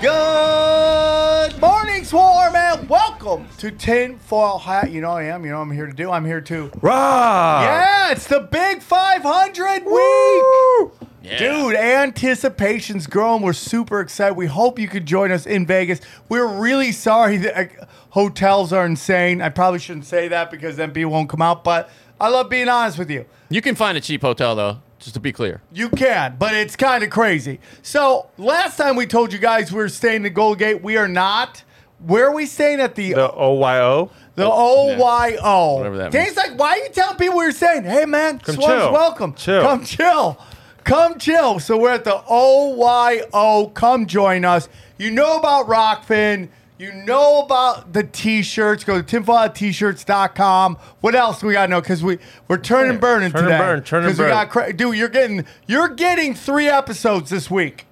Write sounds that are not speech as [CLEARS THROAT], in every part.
Good morning, Swarm, and welcome to Tinfoil Hat. You know I am. You know I'm here to do. I'm here to. Rah! Yeah, it's the big 500 week. Dude, anticipation's growing. We're super excited. We hope you could join us in Vegas. We're really sorry that uh, hotels are insane. I probably shouldn't say that because then people won't come out, but I love being honest with you. You can find a cheap hotel though, just to be clear. You can, but it's kind of crazy. So last time we told you guys we were staying at Gold Gate. We are not. Where are we staying at the The OYO? the OYO? Whatever that Dave's like, why are you telling people we were saying, Hey man, Come Swan's chill. welcome. Chill. Come chill. Come chill. So we're at the OYO. Come join us. You know about Rokfin. You know about the t-shirts. Go to tinfoil.t-shirts.com. What else do we got to know? Because we, we're turning Yeah, burning turn and today. burn, turn and 'Cause we burn. got cra- dude, you're getting you're getting three episodes this week.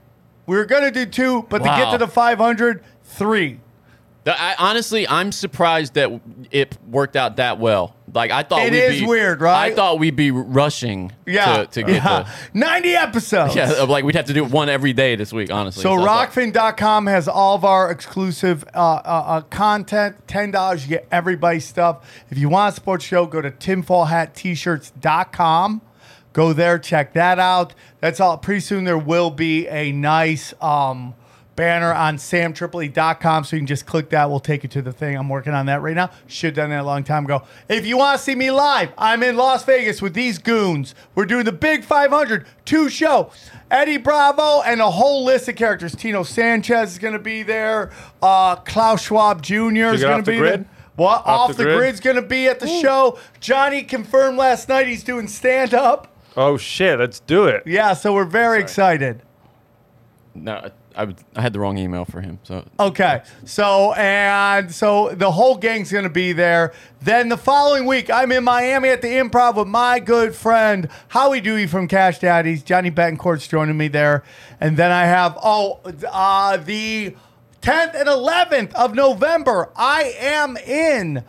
We were gonna do two, but to get to the 500, three. The- I, honestly, I'm surprised that it worked out that well. Like I thought It we'd is be, weird, right? I thought we'd be rushing Yeah, to, to get yeah. [LAUGHS] 90 episodes. yeah, like we'd have to do one every day this week. Honestly, So thought- rokfin.com has all of our exclusive uh, uh, uh, content. $10, you get everybody's stuff. If you want to support the show, go to tinfoilhatt-t-shirts.com. Go there, check that out. That's all. Pretty soon there will be a nice um, banner on samtripoli.com. So you can just click that. We'll take you to the thing. I'm working on that right now. Should have done that a long time ago. If you want to see me live, I'm in Las Vegas with these goons. We're doing the Big 500 two show. Eddie Bravo and a whole list of characters. Tino Sanchez is going to be there. Uh, Klaus Schwab Jr. is going to off the be grid? there. What? Off, Off the, the grid? grid's going to be at the show. Johnny confirmed last night he's doing stand up. Oh shit, let's do it. Yeah, so we're very excited. no, I, I, had the wrong email for him. So Okay. So and so the whole gang's gonna be there. Then the following week, I'm in Miami at the improv with my good friend Howie Dewey from Cash Daddies. Johnny Betancourt's joining me there. And then I have oh uh the 10th and 11th of November. I am in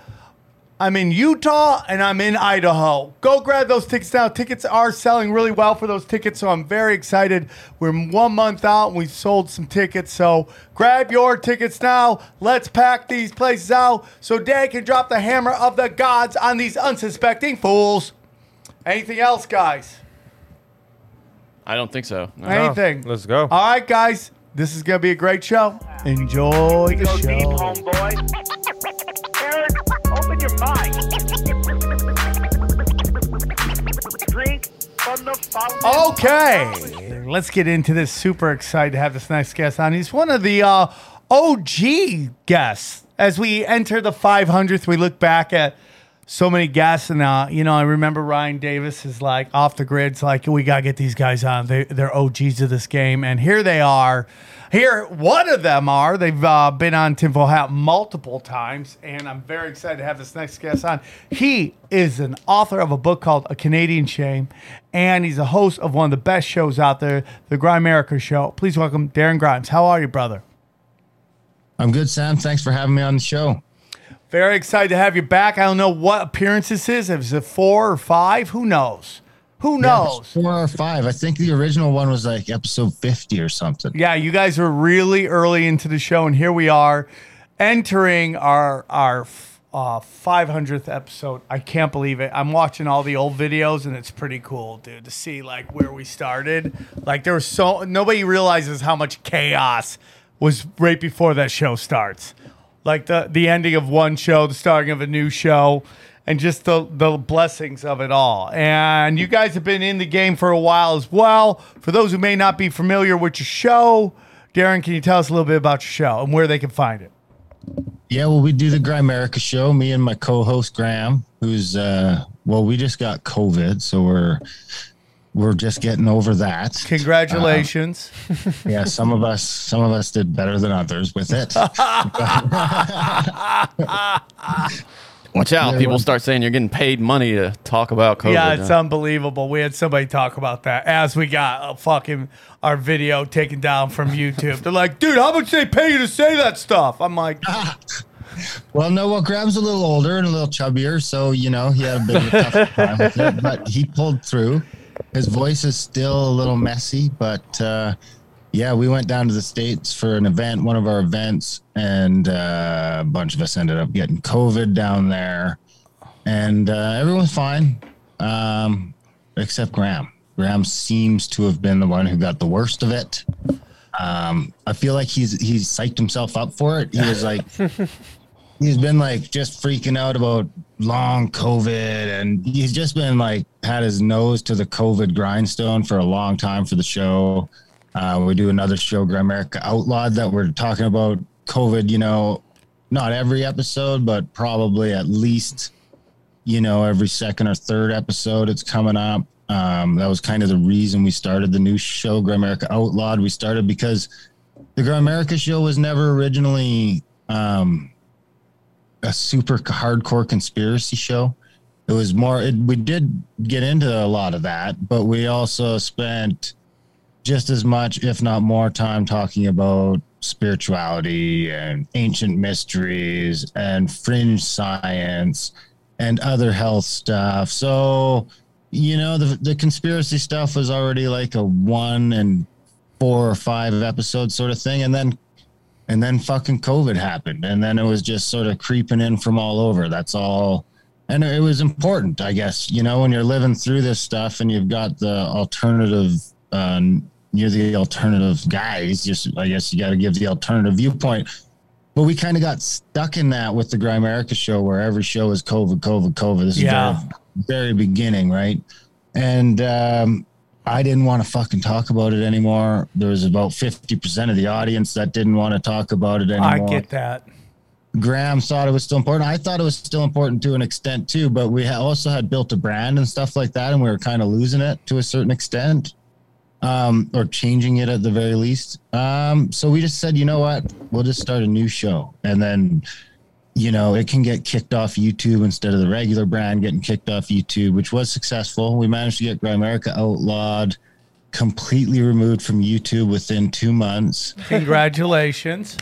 I'm in Utah and I'm in Idaho. Go grab those tickets now. Tickets are selling really well for those tickets, so I'm very excited. We're one month out and we've sold some tickets, so grab your tickets now. Let's pack these places out so Dad can drop the hammer of the gods on these unsuspecting fools. Anything else, guys? I don't think so. No. Anything? let's go. All right, guys. This is gonna be a great show. Enjoy the Go deep, show. homeboy. Aaron, open your mind. Drink from the fountain. Okay, let's get into this. Super excited to have this next guest on. He's one of the uh, OG guests. As we enter the 500th, we look back at so many guests, and uh, you know, I remember Ryan Davis is like off the grid. It's like we gotta get these guys on. They, they're OGs of this game, and here they are. Here, one of them are. They've uh, been on Tinfoil Hat multiple times, and I'm very excited to have this next guest on. He is an author of a book called A Canadian Shame, and he's a host of one of the best shows out there, The Grimerica Show. Please welcome Darren Grimes. How are you, brother? I'm good, Sam. Thanks for having me on the show. Very excited to have you back. I don't know what appearance this is. If it's four or five, who knows? Who knows? Four or five. I think the original one was like episode 50 or something. Yeah, you guys were really early into the show, and here we are entering our our uh, 500th episode. I can't believe it. I'm watching all the old videos, and it's pretty cool, dude, to see like where we started. Like there was so nobody realizes how much chaos was right before that show starts. Like the the ending of one show, the starting of a new show. And just the, the blessings of it all. And you guys have been in the game for a while as well. For those who may not be familiar with your show, Darren, can you tell us a little bit about your show and where they can find it? Yeah, well, we do the Grimerica show. Me and my co-host Graham, who's uh, well, we just got COVID, so we're we're just getting over that. Congratulations. Uh, yeah, some of us, some of us did better than others with it. [LAUGHS] Watch out. Yeah, People start saying you're getting paid money to talk about COVID. yeah, it's huh? unbelievable. We had somebody talk about that as we got a fucking our video taken down from YouTube. They're like, dude, how much they pay you to say that stuff? I'm like, [LAUGHS] Well, no, well, Graham's a little older and a little chubbier, so you know he had a bit of a tough time with it, but he pulled through. His voice is still a little messy, but uh, yeah, we went down to the states for an event, one of our events, and uh, a bunch of us ended up getting COVID down there, and uh, everyone's fine, um, except Graham. Graham seems to have been the one who got the worst of it. Um, I feel like he's he's psyched himself up for it. He was like [LAUGHS] he's been like just freaking out about long COVID and he's just been like had his nose to the COVID grindstone for a long time for the show. Uh, we do another show, Grimerica Outlawed, that we're talking about COVID, you know, not every episode, but probably at least, you know, every second or third episode it's coming up. Um, that was kind of the reason we started the new show, Grimerica Outlawed. We started because the Grimerica show was never originally um, a super hardcore conspiracy show. It was more. It, we did get into a lot of that, but we also spent just as much, if not more, time talking about spirituality and ancient mysteries and fringe science and other health stuff. So, you know, the the conspiracy stuff was already like a one and four or five episode sort of thing, and then and then fucking COVID happened, and then it was just sort of creeping in from all over. That's all, and it was important, I guess. You know, when you're living through this stuff and you've got the alternative, uh, you're the alternative guys. Just I guess you got to give the alternative viewpoint. But we kind of got stuck in that with the Grimerica show, where every show is COVID, COVID, COVID. This is Yeah. very, very beginning, right? And um, I didn't want to fucking talk about it anymore. There was about 50% of the audience that didn't want to talk about it anymore. I get that. Graham thought it was still important. I thought it was still important to an extent too, but we also had built a brand and stuff like that, and we were kind of losing it to a certain extent, um, or changing it at the very least. Um, so we just said, you know what, we'll just start a new show, and then, you know, it can get kicked off YouTube instead of the regular brand getting kicked off YouTube, which was successful. We managed to get Grimerica outlawed, completely removed from YouTube within two months. Congratulations.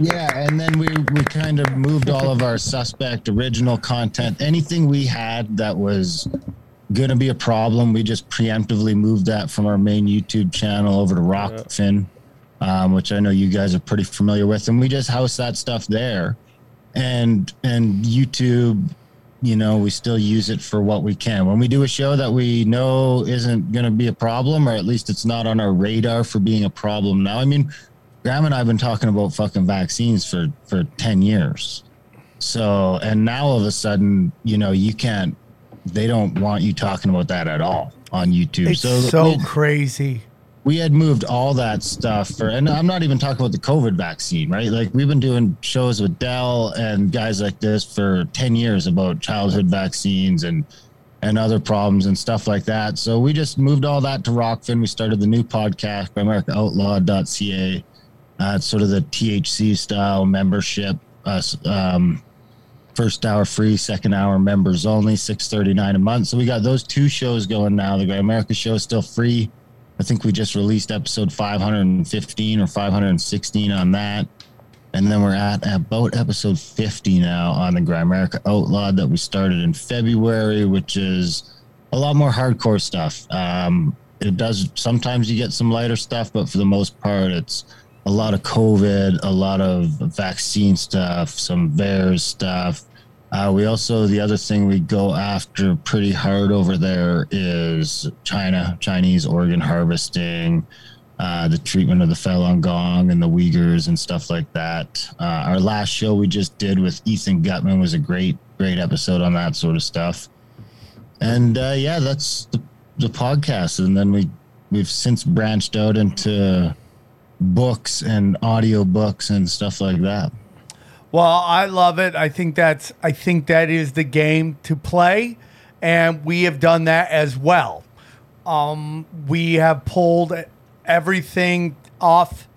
Yeah, and then we we kind of moved all of our suspect original content. Anything we had that was going to be a problem, we just preemptively moved that from our main YouTube channel over to Rokfin, um, which I know you guys are pretty familiar with, and we just house that stuff there. And and YouTube, you know, we still use it for what we can. When we do a show that we know isn't going to be a problem, or at least it's not on our radar for being a problem now. I mean, Graham and I have been talking about fucking vaccines for for ten years. So and now all of a sudden, you know, you can't. They don't want you talking about that at all on YouTube. It's so, we, crazy. We had moved all that stuff for, and I'm not even talking about the COVID vaccine, right? Like we've been doing shows with Del and guys like this for ten years about childhood vaccines and and other problems and stuff like that. So we just moved all that to Rokfin. We started the new podcast, GrimericaOutlawed.ca. Uh, it's sort of the THC style membership. Uh, um, first hour free, second hour members only, six thirty nine a month. So we got those two shows going now. The Grimerica show is still free. I think we just released episode five hundred and fifteen or five hundred and sixteen on that. And then we're at about episode 50 now on the Grimerica Outlawed that we started in February, which is a lot more hardcore stuff. Um, it does sometimes you get some lighter stuff, but for the most part, it's a lot of COVID, a lot of vaccine stuff, some VAERS stuff. Uh, we also, the other thing we go after pretty hard over there is China, Chinese organ harvesting, uh, the treatment of the Falun Gong and the Uyghurs and stuff like that. Uh, our last show we just did with Ethan Gutmann was a great, great episode on that sort of stuff. And uh, yeah, that's the, the podcast. And then we we've since branched out into books and audio books and stuff like that. Well, I love it. I think that's I think that is the game to play, and we have done that as well. Um, we have pulled everything off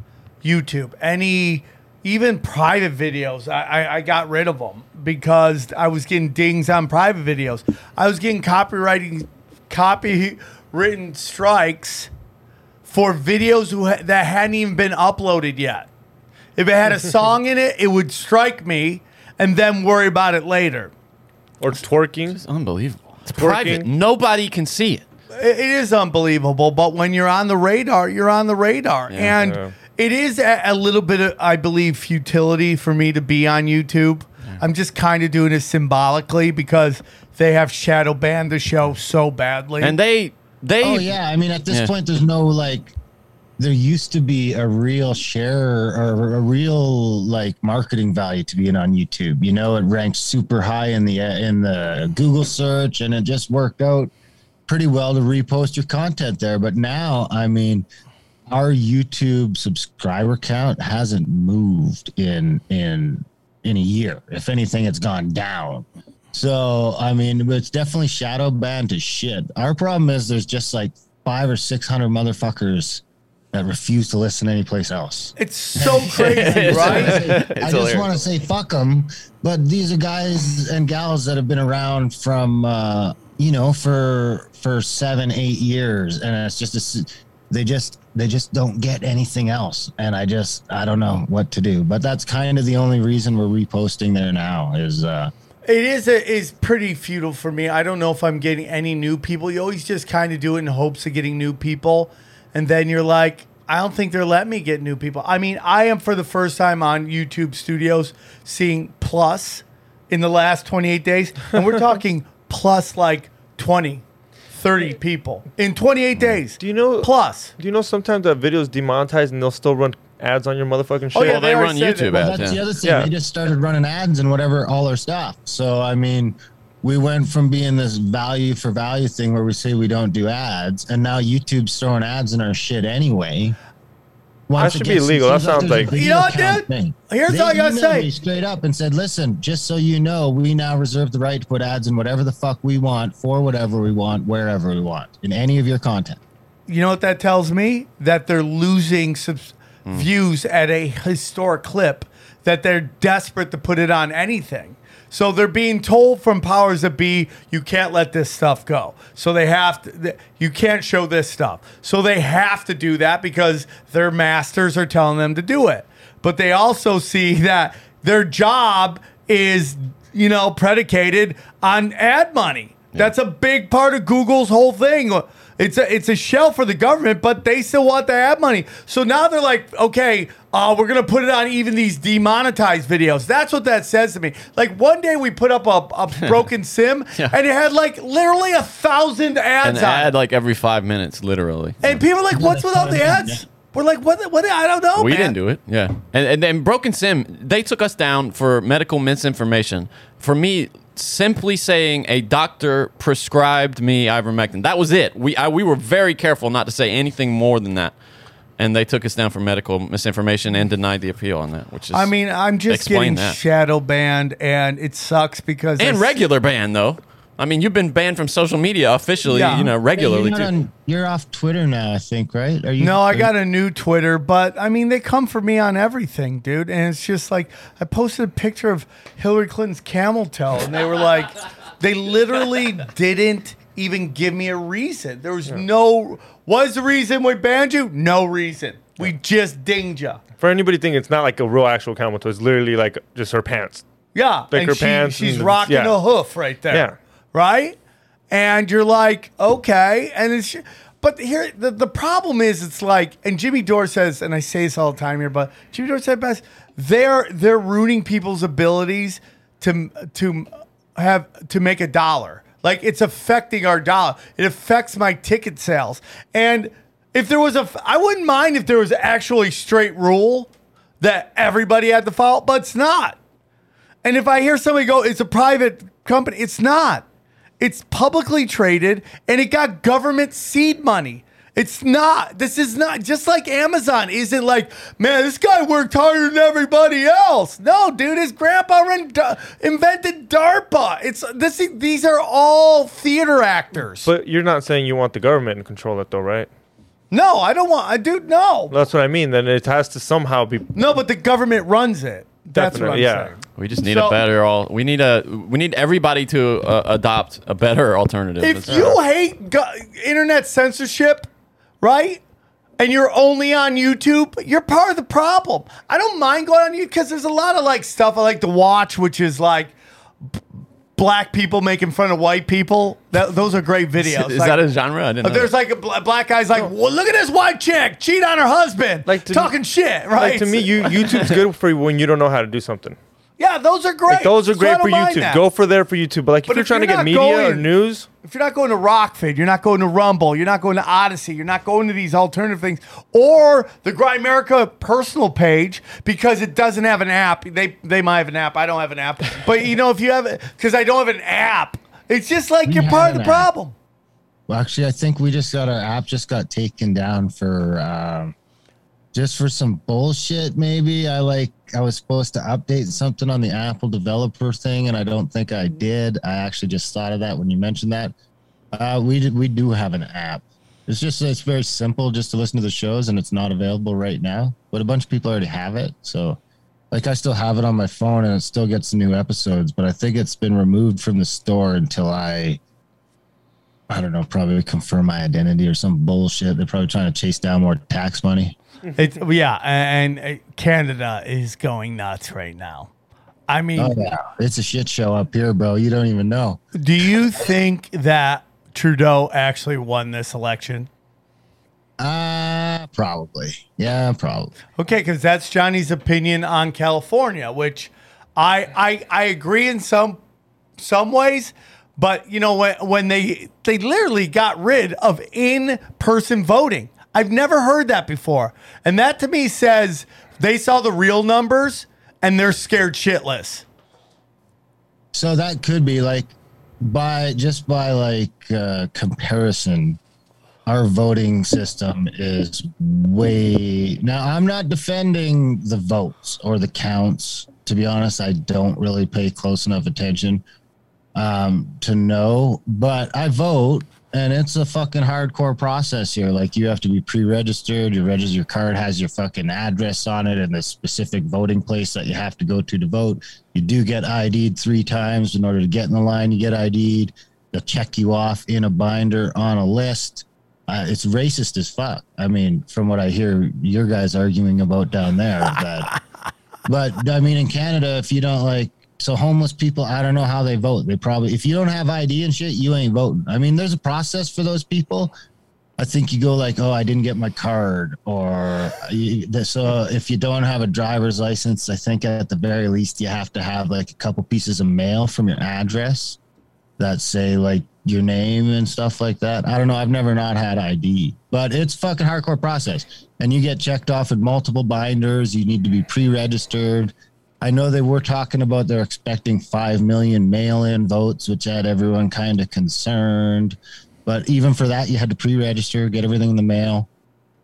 YouTube. Any even private videos, I, I, I got rid of them because I was getting dings on private videos. I was getting copywriting copywritten strikes for videos who ha- that hadn't even been uploaded yet. If it had a [LAUGHS] song in it, it would strike me and then worry about it later. Or twerking. It's unbelievable. It's private. Nobody can see it. It it is unbelievable, but when you're on the radar, you're on the radar. and Yeah. it is a, a little bit of, I believe, futility for me to be on YouTube. I'm just kind of doing it symbolically because they have shadow banned the show so badly. And they they Oh yeah, I mean at this Yeah. point there's no like there used to be a real share or a real like marketing value to being on YouTube. You know, it ranked super high in the in the Google search and it just worked out pretty well to repost your content there. But now, I mean, our YouTube subscriber count hasn't moved in in in a year. If anything, it's gone down. So I mean, it's definitely shadow banned to shit. Our problem is there's just like five or six hundred motherfuckers that refuse to listen anyplace else. it's so [LAUGHS] crazy, right? [LAUGHS] I just want to say fuck them, but these are guys and gals that have been around from uh, you know for for seven eight years, and it's just a s they just they just don't get anything else, and I just I don't know what to do. But that's kind of the only reason we're reposting there now is uh, It is a, is pretty futile for me. I don't know if I'm getting any new people. You always just kind of do it in hopes of getting new people, and then you're like, I don't think they're letting me get new people. I mean, I am for the first time on YouTube Studios seeing plus in the last 28 days, and we're talking [LAUGHS] plus like 20, 30 people in 28 days. Do you know? plus? Do you know sometimes that video's demonetized and they'll still run ads on your motherfucking show? Oh, yeah, well, they already run said YouTube it. Well, ads. that's yeah. the other thing. Yeah. They just started running ads and whatever, all our stuff. So I mean, we went from being this value for value thing where we say we don't do ads, and now YouTube's throwing ads in our shit anyway. Once That it should be gets- illegal. That sounds like- You know what, dude? thing. Here's They all I gotta emailed say. straight up and said, "Listen, just so you know, we now reserve the right to put ads in whatever the fuck we want for whatever we want, wherever we want, in any of your content." You know what that tells me? That they're losing subs- hmm. views at a historic clip, that they're desperate to put it on anything. So they're being told from powers that be, you can't let this stuff go. So they have to, you can't show this stuff. So they have to do that because their masters are telling them to do it. But they also see [LAUGHS] that their job is, you know, predicated on ad money. That's a big part of Google's whole thing. It's a it's a shell for the government, but they still want the ad money. So now they're like, okay, uh, we're gonna put it on even these demonetized videos. That's what that says to me. Like one day we put up a, a [LAUGHS] broken sim, Yeah. and it had like literally a thousand an ads on ad it. like every five minutes, literally. and people are like, what's with all the ads? We're like, what? What? I don't know. we man. didn't do it. Yeah. And, and then Broken Sim, they took us down for medical misinformation. For me, simply saying a doctor prescribed me ivermectin. That was it. We I, we were very careful not to say anything more than that. And they took us down for medical misinformation and denied the appeal on that, which is I mean, I'm just Explain getting that. shadow banned, and it sucks because and I s- regular ban though. I mean, you've been banned from social media officially, Yeah. you know, Hey, regularly you're, too. on- you're off Twitter now, I think, right? Are you? No, I got a new Twitter, but I mean, they come for me on everything, dude. And it's just like I posted a picture of Hillary Clinton's camel toe, and they were like, [LAUGHS] they literally didn't even give me a reason. There was no. Was the reason we banned you? No reason. We just dinged you. For anybody thinking it's not like a real actual camel toe, it's literally like just her pants. Yeah, Like and her she- pants she's and- rocking yeah. a hoof right there. Yeah. Right. And you're like, okay, and it's. But here, the, the problem is, it's like, and Jimmy Dore says, and I say this all the time here, but Jimmy Dore said best. They're they're ruining people's abilities to to have to make a dollar. Like it's affecting our dollar. It affects my ticket sales. And if there was a, I wouldn't mind if there was actually straight rule that everybody had to follow, but it's not. And if I hear somebody go, it's a private company, it's not. It's publicly traded and it got government seed money. It's not. This is not just like Amazon isn't like, man, this guy worked harder than everybody else. No, dude, his grandpa ran, invented DARPA. It's this. These are all theater actors. But you're not saying you want the government to control it, though, right? no, I don't want. I do no, That's what I mean. Then it has to somehow be. no. But the government runs it. That's what I'm Definitely, yeah. saying. We just need So- a better all. We need a. We need everybody to uh, adopt a better alternative. If It's- you hate go- internet censorship, right? And you're only on YouTube, you're part of the problem. I don't mind going on YouTube because there's a lot of like stuff I like to watch, which is like b- black people making fun of white people. That, those are great videos. is Like, that a genre? I didn't know. there's that. like a bl- black guy's like, well, look at this white chick cheat on her husband, Like to- talking shit, right? Like to me, you [LAUGHS] YouTube's good for when you don't know how to do something. Yeah, those are great. Like those are So great don't for YouTube. that. Go for there for YouTube. But like if But you're trying you're to get not media or news, if you're not going to Rockford, you're not going to Rumble, you're not going to Odysee, you're not going to these alternative things, or the Grimerica personal page because it doesn't have an app. They they might have an app. I don't have an app, but you know if you have it because I don't have an app, it's just like We you're part of the app. problem. Well, actually, I think we just got our app just got taken down for um, just for some bullshit. Maybe I like I was supposed to update something on the Apple developer thing, and I don't think I did. I actually just thought of that when you mentioned that. Uh, we did, we do have an app. It's just it's very simple just to listen to the shows, and it's not available right now. But a bunch of people already have it, so like I still have it on my phone, and it still gets new episodes. But I think it's been removed from the store until I I don't know, probably confirm my identity or some bullshit. They're probably trying to chase down more tax money. [LAUGHS] It's yeah, and, and Canada is going nuts right now. I mean, Oh yeah, it's a shit show up here, bro. You don't even know. do you think that Trudeau actually won this election? Uh probably. Yeah, probably. Okay, because that's Johnny's opinion on California, which I I I agree in some some ways, but you know when when they they literally got rid of in person voting. I've never heard that before, and that to me says they saw the real numbers and they're scared shitless. So that could be like by just by like uh, comparison, our voting system is way now. I'm not defending the votes or the counts. To be honest, I don't really pay close enough attention um, to know, but I vote. And it's a fucking hardcore process here. Like you have to be pre-registered. Your register, your card has your fucking address on it and the specific voting place that you have to go to to vote. You do get ID'd three times in order to get in the line. You get ID'd. They'll check you off in a binder on a list. Uh, it's racist as fuck. I mean, from what I hear, your guys arguing about down there, that. [LAUGHS] but I mean, in Canada, if you don't like, so homeless people, I don't know how they vote. They probably, if you don't have ID and shit, you ain't voting. I mean, there's a process for those people. I think you go like, oh, I didn't get my card, or so if you don't have a driver's license, I think at the very least you have to have like a couple pieces of mail from your address that say like your name and stuff like that. I don't know. I've never not had ID, but it's fucking hardcore process, and you get checked off in multiple binders. You need to be pre-registered. I know they were talking about they're expecting five million mail-in votes, which had everyone kind of concerned. But even for that, you had to pre-register, get everything in the mail,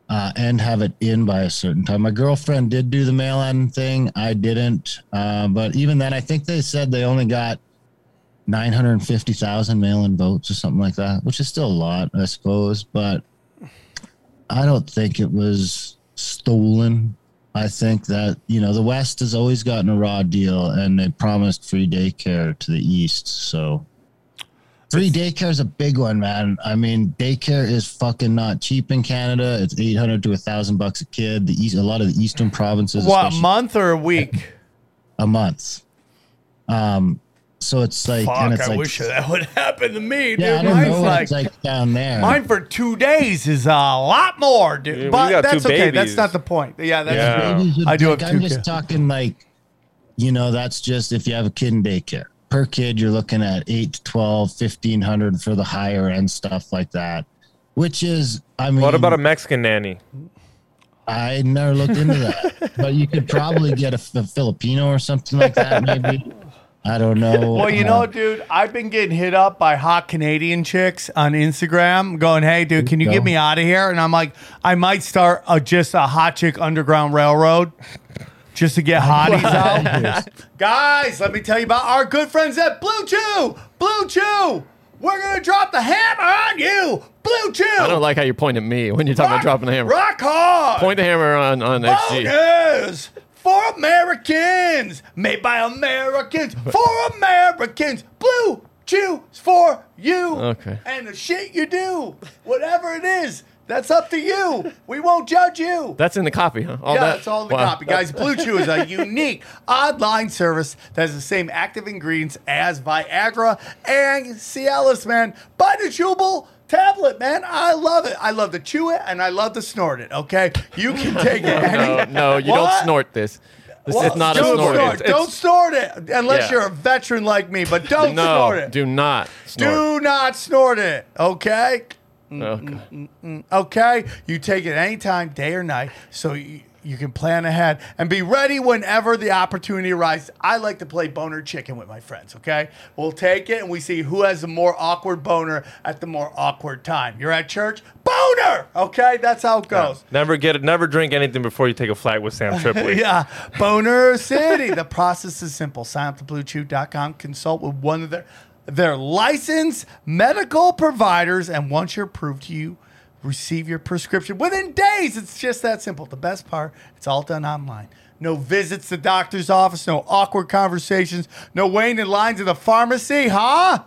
uh, and have it in by a certain time. My girlfriend did do the mail-in thing. I didn't. Uh, but even then, I think they said they only got 950,000 mail-in votes or something like that, which is still a lot, I suppose. But I don't think it was stolen. I think that, you know, the West has always gotten a raw deal and they promised free daycare to the East. So free daycare is a big one, man. I mean, daycare is fucking not cheap in Canada. It's 800 to a thousand bucks a kid. The East, a lot of the Eastern provinces, What month or a week? a month. Um, so it's like, Fuck, and it's I like, wish that would happen to me, dude. yeah, I don't Mine's know what like, it's like down there. mine for two days is a lot more, dude. Yeah, we but got that's two okay. That's not the point. Yeah, that's Yeah. Would I do think- have I'm two just kids. talking like, you know, that's just if you have a kid in daycare. Per kid, you're looking at 8 to 12, 1500 for the higher end stuff like that, which is, I mean, what about a Mexican nanny? I never looked into that, [LAUGHS] but you could probably get a Filipino or something like that, maybe. I don't know. Well, you uh, know, dude, I've been getting hit up by hot Canadian chicks on Instagram going, hey, dude, can you go. get me out of here? And I'm like, I might start a, just a hot chick underground railroad just to get [LAUGHS] hotties out. [LAUGHS] Guys, let me tell you about our good friends at Blue Chew. Blue Chew. We're going to drop the hammer on you. Blue Chew. I don't like how you're pointing at me when you're talking about dropping the hammer. Rock hard. Point the hammer on on XG. Boners for Americans, made by Americans [LAUGHS] for Americans. Blue Chew for you. Okay. And the shit you do, whatever it is, that's up to you. We won't judge you. That's in the copy, huh? All yeah, that? that's all in the Wow. copy, guys. Blue Chew is a [LAUGHS] unique online service that has the same active ingredients as Viagra and Cialis, man. Buy the chewable tablet, man. I love it. I love to chew it and I love to snort it. Okay, you can take [LAUGHS] it. No, no, you What? don't snort this. This Well, is not a snort. snort. It's- don't snort it unless Yeah. you're a veteran like me. But don't no, snort it. do not snort. Do not snort it. Okay. Okay. Mm, mm, mm, okay. You take it anytime, day or night, so you, you can plan ahead and be ready whenever the opportunity arises. I like to play boner chicken with my friends. Okay. We'll take it and we see who has the more awkward boner at the more awkward time. You're at church, boner. Okay. That's how it goes. Never get it. Never drink anything before you take a flight with Sam [LAUGHS] Tripoli. yeah. Boner City. The process is simple. Sign up to bluechew.com, consult with one of their their licensed medical providers, and once you're approved, to you receive your prescription within days. It's just that simple. The best part, it's all done online. No visits to doctor's office, no awkward conversations, no waiting in lines at the pharmacy, huh?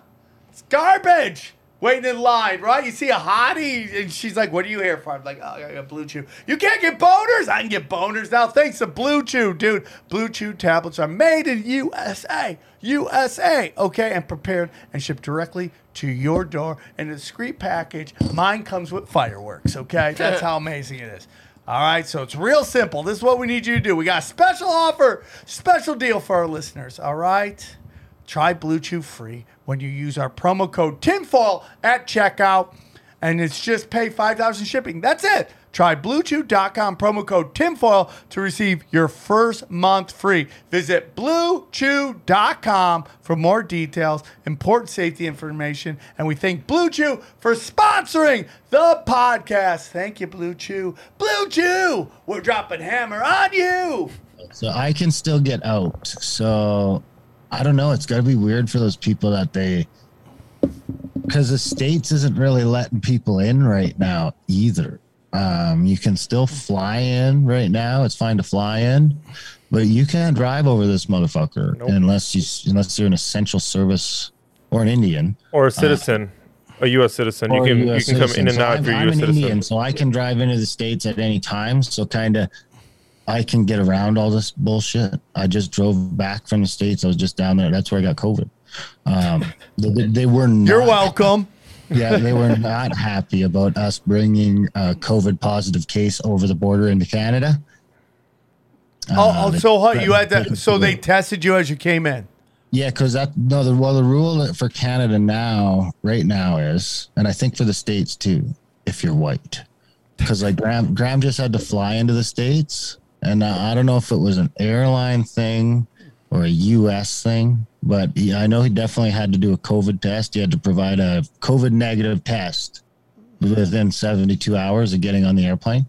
It's garbage. Waiting in line, right? You see a hottie, and she's like, "What are you here for?" I'm like, "Oh, I got Blue Chew." You can't get boners. I can get boners now, thanks to Blue Chew, dude. Blue Chew tablets are made in USA, USA, okay, and prepared and shipped directly to your door in a discreet package. Mine comes with fireworks, okay? That's how amazing it is. All right, so it's real simple. This is what we need you to do. We got a special offer, special deal for our listeners. All right. Try Blue Chew free when you use our promo code TINFOIL at checkout. And it's just pay $5 in shipping. That's it. Try bluechew.com promo code TINFOIL to receive your first month free. Visit bluechew.com for more details, important safety information. And we thank Blue Chew for sponsoring the podcast. Thank you, Blue Chew. Blue Chew, we're dropping hammer on you. So I can still get out. So I don't know. It's got to be weird for those people that they, because the states isn't really letting people in right now either. Um, you can still fly in right now. It's fine to fly in, but you can't drive over this motherfucker unless you unless you're an essential service or an Indian. Or a citizen, a U.S. citizen. You can US you can come citizen. in and So out I'm, if you're a I'm U.S. an citizen. Indian, so I can drive into the states at any time. So kind of, I can get around all this bullshit. I just drove back from the states. I was just down there. That's where I got COVID. Um, they, they were not, You're welcome. Yeah, they were not happy about us bringing a COVID positive case over the border into Canada. Oh, Uh, oh so? You they- had to, so they tested you as you came in. Yeah, because that no, the well, the rule for Canada now, right now, is, and I think for the states too, if you're white, because like Graham, Graham just had to fly into the states, and uh, I don't know if it was an airline thing or a U.S. thing, but he, I know he definitely had to do a COVID test. He had to provide a COVID negative test within 72 hours of getting on the airplane,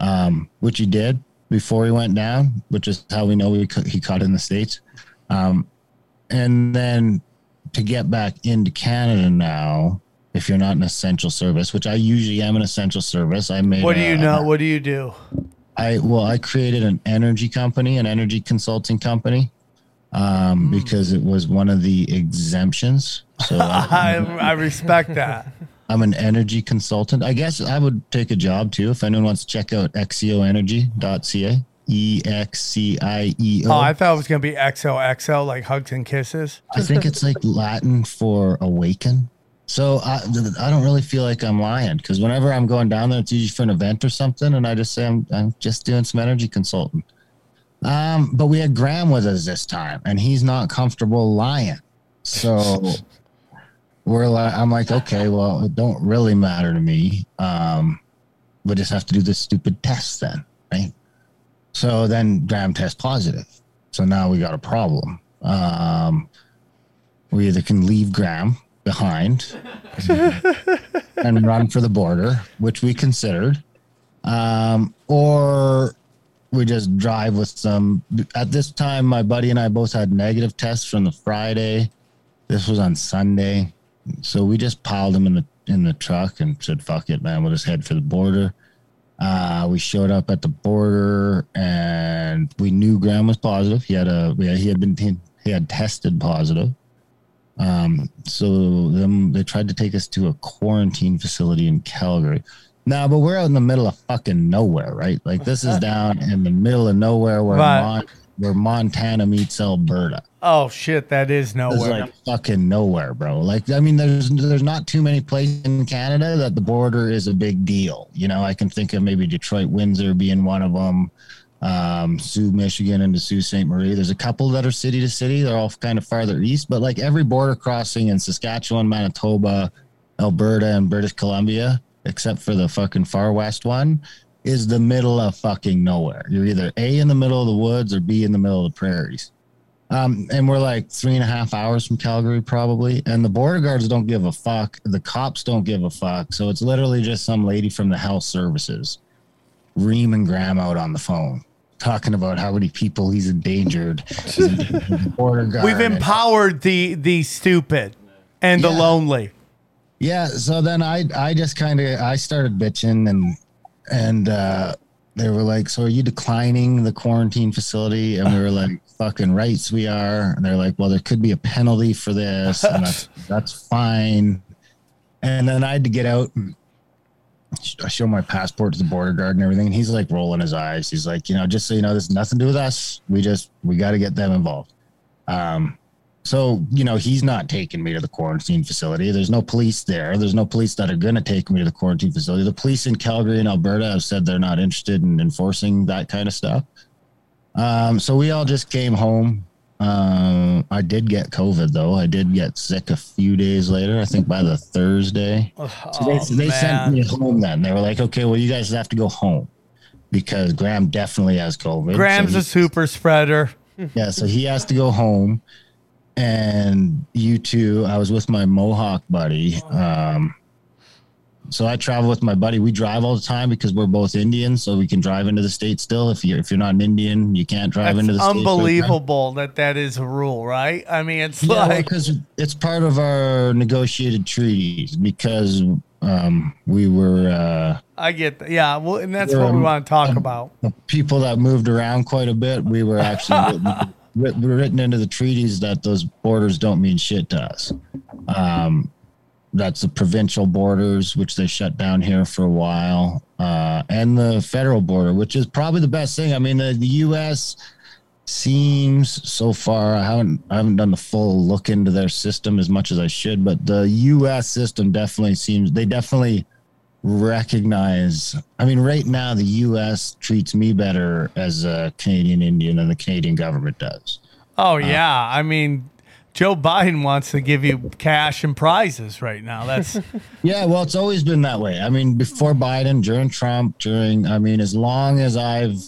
um, which he did before he went down, which is how we know we, he caught it in the states. Um, and then to get back into Canada now, if you're not an essential service, which I usually am an essential service, I made. What do a- you know? What do you do? I well, I created an energy company, an energy consulting company, um, because it was one of the exemptions. So [LAUGHS] I, I, I respect that. [LAUGHS] I'm an energy consultant. I guess I would take a job too if anyone wants to check out xeoenergy.ca. E X C I E O. Oh, I thought it was gonna be XOXO, like hugs and kisses. I think it's like Latin for awaken. So I, I don't really feel like I'm lying because whenever I'm going down there, it's usually for an event or something, and I just say I'm, I'm just doing some energy consulting. Um, but we had Graham with us this time, and he's not comfortable lying. So we're like, I'm like, okay, well, it don't really matter to me. Um, we just have to do this stupid test then, right? So then Graham tests positive. So now we got a problem. Um, we either can leave Graham behind [LAUGHS] and run for the border, which we considered, um, or we just drive with some. At this time, my buddy and I both had negative tests from the Friday. This was on Sunday, so we just piled them in the in the truck and said, "Fuck it, man. We'll just head for the border." Uh, we showed up at the border and we knew Graham was positive. He had a had, he had been he had tested positive. Um, so them they tried to take us to a quarantine facility in Calgary. Now, but we're out in the middle of fucking nowhere, right? Like this is down in the middle of nowhere where Right. Mon- where Montana meets Alberta. Oh shit, that is It's nowhere. like fucking nowhere, bro. Like, I mean, there's there's not too many places in Canada that the border is a big deal. You know, I can think of maybe Detroit, Windsor being one of them. Um, Sault, Michigan, into Sault Ste. Marie. There's a couple that are city to city. They're all kind of farther east, but like every border crossing in Saskatchewan, Manitoba, Alberta, and British Columbia, except for the fucking far west one, is the middle of fucking nowhere. You're either A in the middle of the woods or B in the middle of the prairies. Um, and we're like three and a half hours from Calgary, probably. And the border guards don't give a fuck. The cops don't give a fuck. So it's literally just some lady from the health services reaming Graham out on the phone, talking about how many people he's endangered. [LAUGHS] He's endangered border guard. We've empowered the the stupid and the lonely. Yeah, so then I I just kind of I started bitching and and uh they were like, "So are you declining the quarantine facility?" And we were [LAUGHS] like, "Fucking rights we are." And they're like, "Well, there could be a penalty for this, and that's [LAUGHS] that's fine." And then I had to get out and I show my passport to the border guard and everything, and he's like rolling his eyes. He's like, "You know, just so you know, this has nothing to do with us. We just we got to get them involved." Um, so, you know, he's not taking me to the quarantine facility. There's no police there. There's no police that are going to take me to the quarantine facility. The police in Calgary and Alberta have said they're not interested in enforcing that kind of stuff. Um, so we all just came home. Um, I did get COVID though. I did get sick a few days later. I think by the Thursday. So they, Oh, they sent me home then. They were like, okay, well, you guys have to go home because Graham definitely has COVID. So Graham's he- a super spreader. yeah, so he has to go home. And you two, I was with my Mohawk buddy. Um, so I travel with my buddy. We drive all the time because we're both Indians, so we can drive into the state still. If you're if you're not an Indian, you can't drive That's into the state. unbelievable that that is a rule, right? I mean, it's Yeah, like because it's part of our negotiated treaties. Because um, we were uh, I get that. Yeah, well, and that's what we want to talk um, about. people that moved around quite a bit. We were actually [LAUGHS] written, writ- written into the treaties that those borders don't mean shit to us. Um, that's the provincial borders, which they shut down here for a while, uh, and the federal border, which is probably the best thing. I mean, the, the U.S. seems so far. I haven't I haven't done the full look into their system as much as I should, but the U.S. system definitely seems they definitely recognize. I mean, right now the U.S. treats me better as a Canadian Indian than the Canadian government does. Oh uh, yeah, I mean, Joe Biden wants to give you cash and prizes right now. That's [LAUGHS] Yeah, well, it's always been that way. I mean, before Biden, during Trump, during, I mean, as long as I've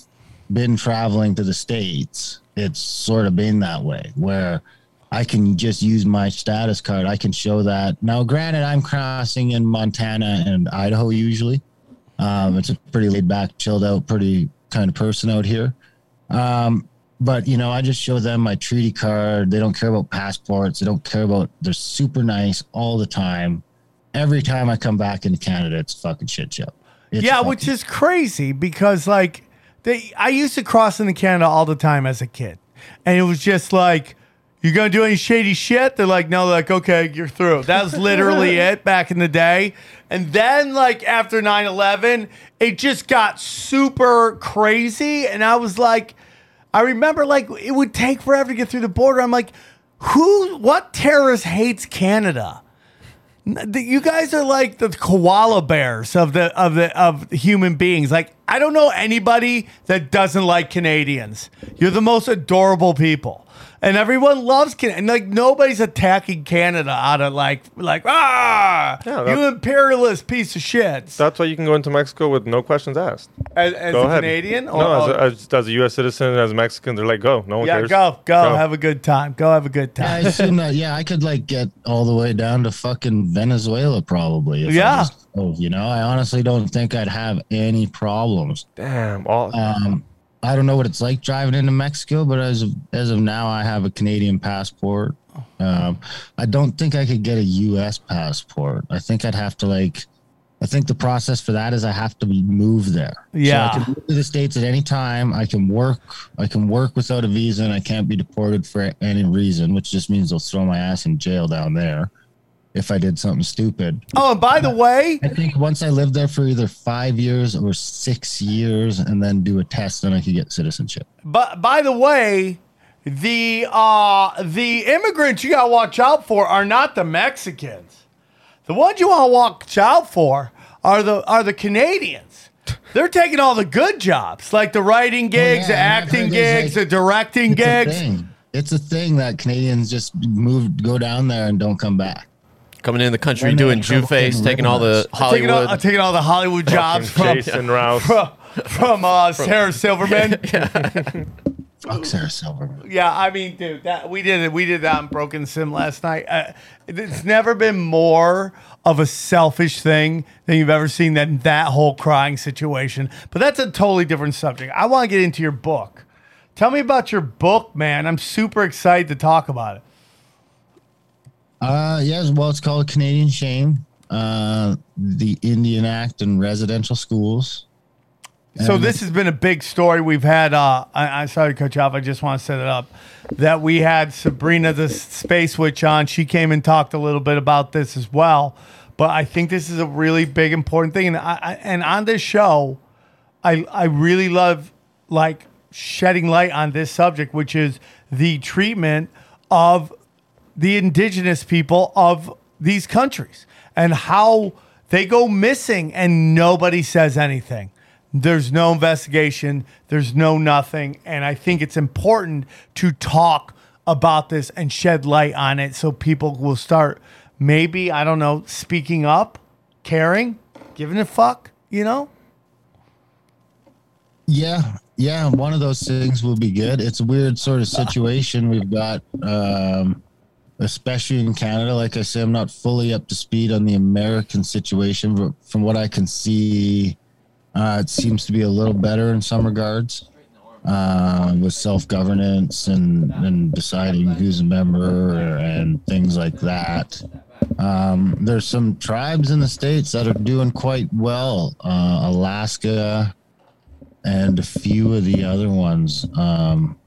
been traveling to the States, it's sort of been that way where I can just use my status card. I can show that. Now, granted, I'm crossing in Montana and Idaho usually. Um, it's a pretty laid back, chilled out, pretty kind of person out here. Um, but you know, I just show them my treaty card. They don't care about passports. They don't care about. They're super nice all the time. Every time I come back into Canada, it's fucking shit show. It's yeah, fucking- which is crazy because like they, I used to cross into Canada all the time as a kid, and it was just like. You gonna do any shady shit? They're like, no. They're like, okay, you're through. That was literally [LAUGHS] it back in the day. And then, like after 9-11, it just got super crazy. And I was like, I remember like it would take forever to get through the border. I'm like, who? What terrorist hates Canada? You guys are like the koala bears of the of the of human beings. Like I don't know anybody that doesn't like Canadians. You're the most adorable people. And everyone loves Canada. And like nobody's attacking Canada out of like like ah Yeah, you imperialist piece of shit. That's why you can go into Mexico with no questions asked. As, as Go a ahead. Canadian, no, or, as, a, as, as a U.S. citizen, as a Mexican, they're like, go. No one yeah, cares. go, go, have a good time. Go have a good Yeah, I assume that. [LAUGHS] Yeah, I could like get all the way down to fucking Venezuela probably. if I Yeah. just- oh, you know, I honestly don't think I'd have any problems. Damn. All, Um, I don't know what it's like driving into Mexico, but as of, as of now, I have a Canadian passport. Um, I don't think I could get a U.S. passport. I think I'd have to like. I think the process for that is I have to move there. Yeah. so I can move to the states at any time. I can work. I can work without a visa, and I can't be deported for any reason, which just means they'll throw my ass in jail down there if I did something stupid. Oh, and by the way, I think once I lived there for either five years or six years, and then do a test, then I could get citizenship. But by the way, the uh the immigrants you gotta watch out for are not the Mexicans. The ones you wanna watch out for are the are the Canadians. They're taking all the good jobs, like the writing gigs, Oh, yeah, the acting gigs, like- the directing It's a gigs. thing. It's a thing that Canadians just move, go down there and don't come back. Coming in the country Then doing in Jew face, taking all the rhythms. Taking all, Hollywood. taking all the Hollywood jobs from Jason [LAUGHS] Rouse. from, from uh, Sarah Silverman. [LAUGHS] Fuck Sarah Silverman. Yeah, I mean, dude, that we did it. We did that on Broken Sim last night. Uh, it's never been more of a selfish thing than you've ever seen than that whole crying situation. But that's a totally different subject. I want to get into your book. Tell me about your book, man. I'm super excited to talk about it. Uh, yes, well, it's called Canadian Shame. Uh, the Indian Act in residential schools. So this has been a big story. We've had. Uh, I, I'm sorry to cut you off. I just want to set it up. That we had Sabrina the Space Witch on. She came and talked a little bit about this as well. But I think this is a really big important thing. And I, I and on this show, I I really love like shedding light on this subject, which is the treatment of the indigenous people of these countries and how they go missing and nobody says anything. There's no investigation, there's no nothing. And I think it's important to talk about this and shed light on it so people will start maybe, I don't know, speaking up, caring, giving a fuck, you know? Yeah, yeah, one of those things will be good. It's a weird sort of [LAUGHS] situation we've got, um, especially in Canada. Like I say, I'm not fully up to speed on the American situation, but from what I can see, uh, it seems to be a little better in some regards uh, with self governance and, and deciding who's a member and things like that. Um, there's some tribes in the states that are doing quite well. Uh, Alaska and a few of the other ones. Um,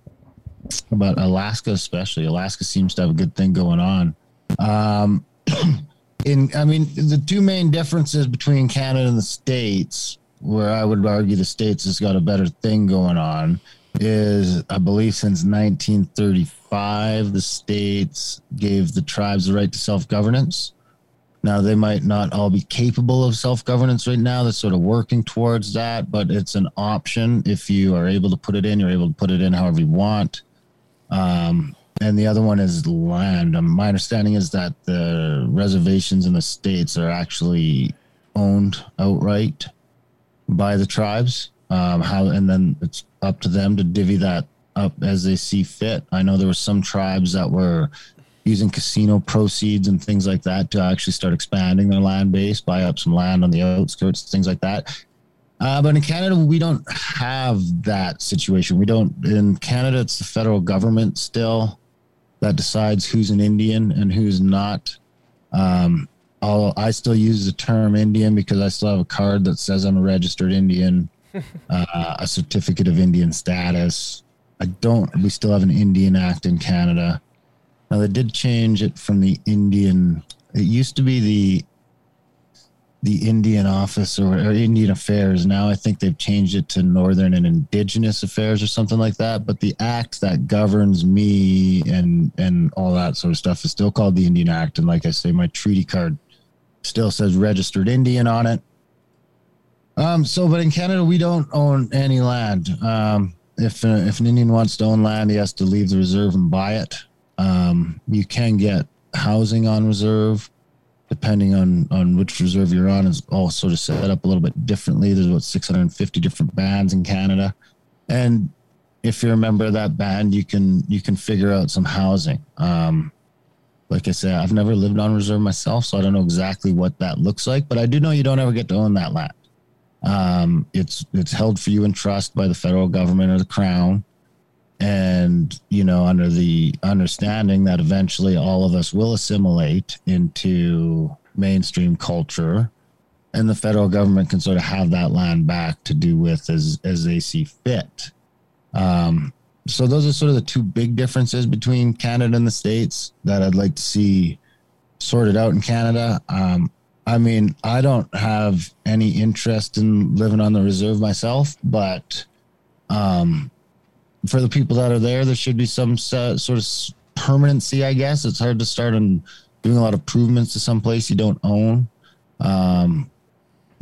but Alaska, especially, Alaska seems to have a good thing going on. Um, [CLEARS THROAT] in, I mean, the two main differences between Canada and the states, where I would argue the states has got a better thing going on, is I believe since 1935, the states gave the tribes the right to self governance. Now, they might not all be capable of self governance right now. They're sort of working towards that, but it's an option. If you are able to put it in, you're able to put it in however you want. Um, and the other one is land. Um, my understanding is that the reservations in the states are actually owned outright by the tribes. Um, how and then it's up to them to divvy that up as they see fit. I know there were some tribes that were using casino proceeds and things like that to actually start expanding their land base, buy up some land on the outskirts, things like that. Uh, but in Canada, we don't have that situation. We don't. In Canada, it's the federal government still that decides who's an Indian and who's not. Um, I still use the term Indian because I still have a card that says I'm a registered Indian, [LAUGHS] uh, a certificate of Indian status. I don't. We still have an Indian Act in Canada. Now they did change it from the Indian. It used to be the the Indian Office or, or Indian Affairs. Now I think they've changed it to Northern and Indigenous Affairs or something like that. But the act that governs me and and all that sort of stuff is still called the Indian Act. And like I say, my treaty card still says registered Indian on it. Um, so, but in Canada, we don't own any land. Um, if uh, if an Indian wants to own land, he has to leave the reserve and buy it. Um, you can get housing on reserve, depending on on which reserve you're on. Is all sort of set up a little bit differently. There's about 650 different bands in Canada, and if you're a member of that band, you can you can figure out some housing. Um, like I said, I've never lived on reserve myself, so I don't know exactly what that looks like. But I do know you don't ever get to own that land. Um, it's it's held for you in trust by the federal government or the crown, and you know under the understanding that eventually all of us will assimilate into mainstream culture, and the federal government can sort of have that land back to do with as as they see fit. Um, so those are sort of the two big differences between Canada and the states that I'd like to see sorted out in Canada. Um, I mean, I don't have any interest in living on the reserve myself, but um, for the people that are there, there should be some uh, sort of permanency, I guess. It's hard to start on doing a lot of improvements to some place you don't own. Um,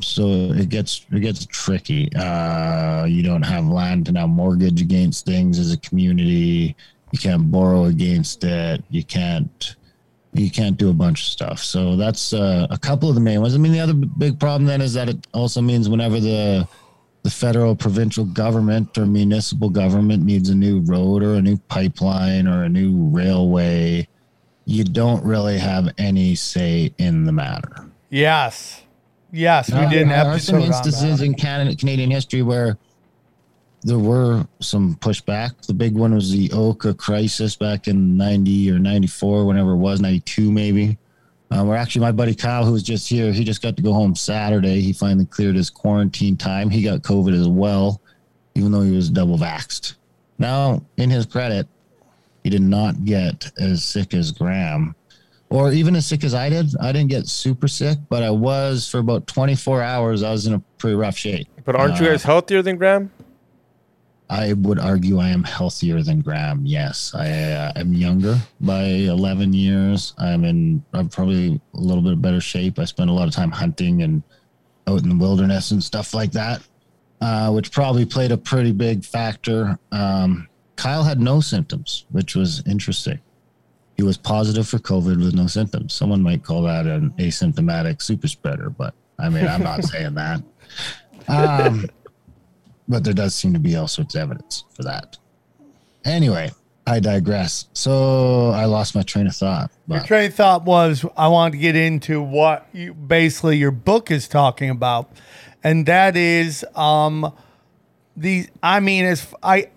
so it gets it gets tricky. Uh, you don't have land to now mortgage against things as a community. You can't borrow against it. You can't you can't do a bunch of stuff. So that's uh, a couple of the main ones. I mean, the other big problem then is that it also means whenever the the federal, provincial government or municipal government needs a new road or a new pipeline or a new railway, you don't really have any say in the matter. Yes. Yes, we did an there are some instances in Canada, Canadian history where there were some pushback. The big one was the Oka crisis back in 90 or 94, whenever it was, 92 maybe. Uh, where actually my buddy Kyle, who was just here, he just got to go home Saturday. He finally cleared his quarantine time. He got COVID as well, even though he was double vaxxed. Now, in his credit, he did not get as sick as Graham or even as sick as I did. I didn't get super sick, but I was for about 24 hours. I was in a pretty rough shape. But aren't you Uh, guys healthier than Graham? I would argue I am healthier than Graham. Yes, I uh, am younger by 11 years. I'm in. I'm probably a little bit better shape. I spend a lot of time hunting and out in the wilderness and stuff like that, uh, which probably played a pretty big factor. Um, Kyle had no symptoms, which was interesting. He was positive for COVID with no symptoms. Someone might call that an asymptomatic super spreader, but I mean, I'm not [LAUGHS] saying that. Um, but there does seem to be all sorts of evidence for that. Anyway, I digress. So I lost my train of thought. Your train of thought was I wanted to get into what you, basically your book is talking about, and that is um the I mean as I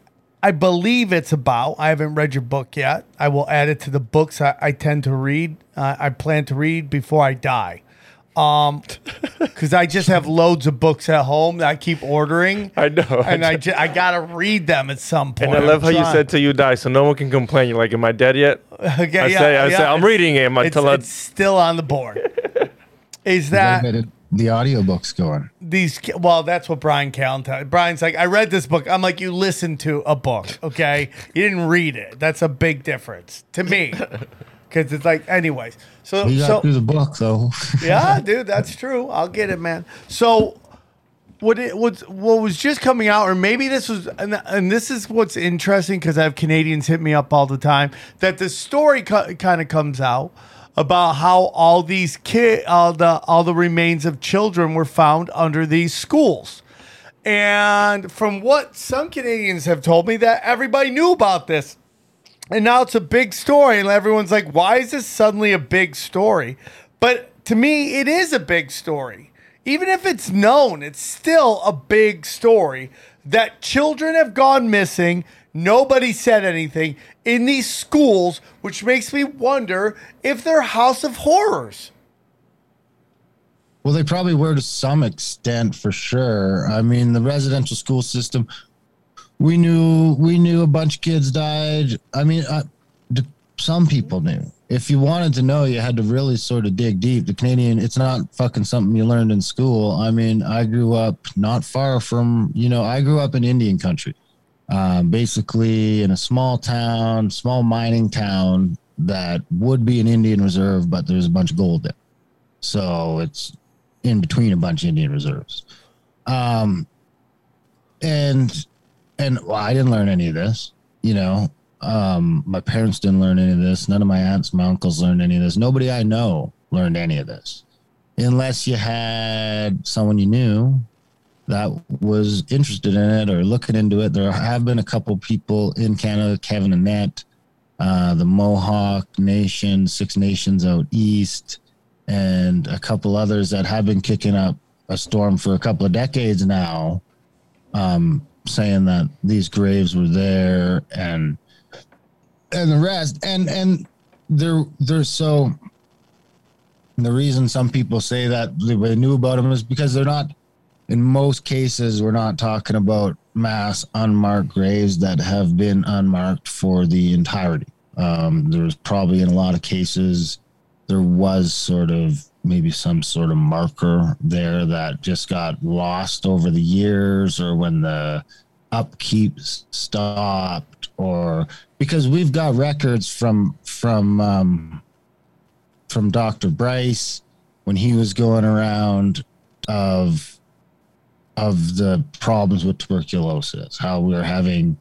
I believe it's about. I haven't read your book yet. I will add it to the books I, I tend to read. Uh, I plan to read before I die. Um, [LAUGHS] because I just have loads of books at home that I keep ordering. I know. and I, ju- I gotta read them at some point. and I love I'm how you said till you die, so no one can complain. You're like, am I dead yet? [LAUGHS] Okay, I yeah, say, I yeah, say, I'm it's- reading it It's, until I, it's still on the board. [LAUGHS] Is that that the audiobook's going. these? Well, that's what Bryan Callen told. Bryan's like, I read this book. I'm like, you listened to a book, okay? you didn't read it. That's a big difference to me, because it's like, anyways. So, We got so through the book though. [LAUGHS] yeah, dude, that's true. I'll get it, man. So what it was what was just coming out, or maybe this was, and, and this is what's interesting because I have Canadians hit me up all the time that the story co- kind of comes out about how all these kid, all the all the remains of children were found under these schools. And from what some Canadians have told me, that everybody knew about this. And now it's a big story, and everyone's like, why is this suddenly a big story? But to me, it is a big story. Even if it's known, it's still a big story that children have gone missing. Nobody said anything in these schools, which makes me wonder if they're House of Horrors. Well, they probably were to some extent for sure. I mean, the residential school system, we knew we knew a bunch of kids died. I mean, uh, d- some people knew. If you wanted to know, you had to really sort of dig deep. The Canadian, it's not fucking something you learned in school. I mean, I grew up not far from, you know, I grew up in Indian country, um, basically in a small town, small mining town that would be an Indian reserve, but there's a bunch of gold there. So it's in between a bunch of Indian reserves. Um, and and well, I didn't learn any of this. You know, um, my parents didn't learn any of this. None of my aunts, my uncles learned any of this. Nobody I know learned any of this, unless you had someone you knew that was interested in it or looking into it. There have been a couple people in Canada, Kevin Annett, uh, the Mohawk Nation, Six Nations out east, and a couple others that have been kicking up a storm for a couple of decades now, um, saying that these graves were there and and the rest. And and they're they're so. The reason some people say that they knew about them is because they're not in most cases, we're not talking about mass unmarked graves that have been unmarked for the entirety. Um, there's probably in a lot of cases, there was sort of maybe some sort of marker there that just got lost over the years or when the upkeep stopped or because we've got records from from um, from Dr. Bryce when he was going around of of the problems with tuberculosis, how we're having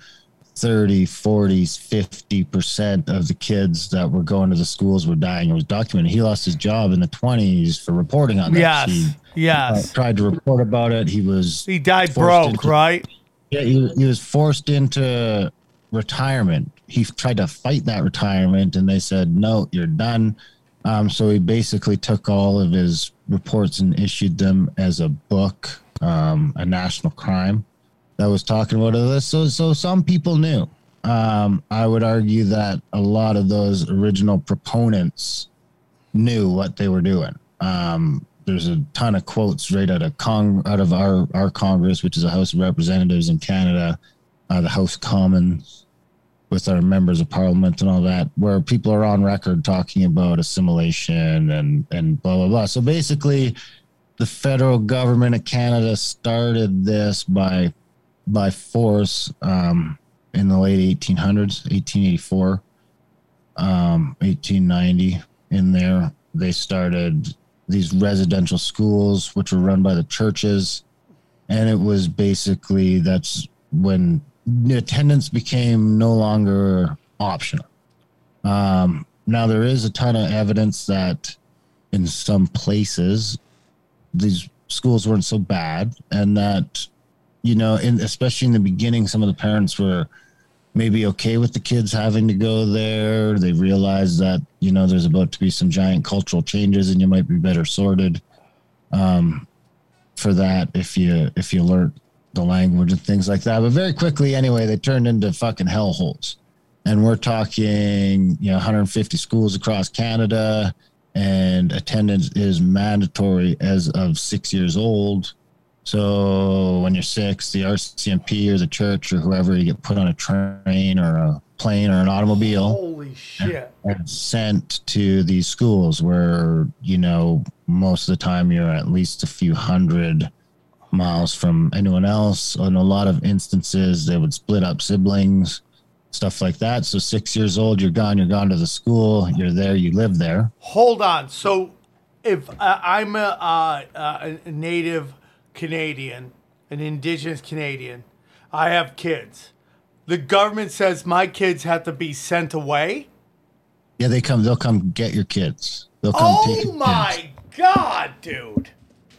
30, 40, 50% of the kids that were going to the schools were dying. It was documented. He lost his job in the 20s for reporting on that. Yes. He yes. uh, tried to report about it. He was he died broke, into- right? yeah, he, he was forced into retirement. He tried to fight that retirement, and they said, "No, you're done." Um, so he basically took all of his reports and issued them as a book, um, a national crime that was talking about this. So, so some people knew. Um, I would argue that a lot of those original proponents knew what they were doing. Um, there's a ton of quotes right out of Cong out of our our Congress, which is a House of Representatives in Canada, uh, the House of Commons, with our members of Parliament and all that, where people are on record talking about assimilation and and blah blah blah. So basically, the federal government of Canada started this by by force um, in the late 1800s, 1884, um, 1890. In there, they started these residential schools, which were run by the churches, and it was basically that's when attendance became no longer optional. Um, now there is a ton of evidence that in some places these schools weren't so bad, and that you know, especially in the beginning, some of the parents were maybe okay with the kids having to go there. They realized that you know there's about to be some giant cultural changes, and you might be better sorted um, for that if you if you learn the language and things like that. But very quickly, anyway, they turned into fucking hellholes. And we're talking, you know, 150 schools across Canada, and attendance is mandatory as of six years old. So when you're six, the RCMP or the church or whoever, you get put on a train or a plane or an automobile Holy shit. and sent to these schools where you know most of the time you're at least a few hundred miles from anyone else in a lot of instances they would split up siblings stuff like that so six years old you're gone you're gone to the school you're there you live there Hold on. So, if uh, I'm a, uh, uh, a native Canadian, an indigenous Canadian, I have kids. The government says my kids have to be sent away. yeah they come they'll come get your kids they'll come take Oh your kids. my god, dude!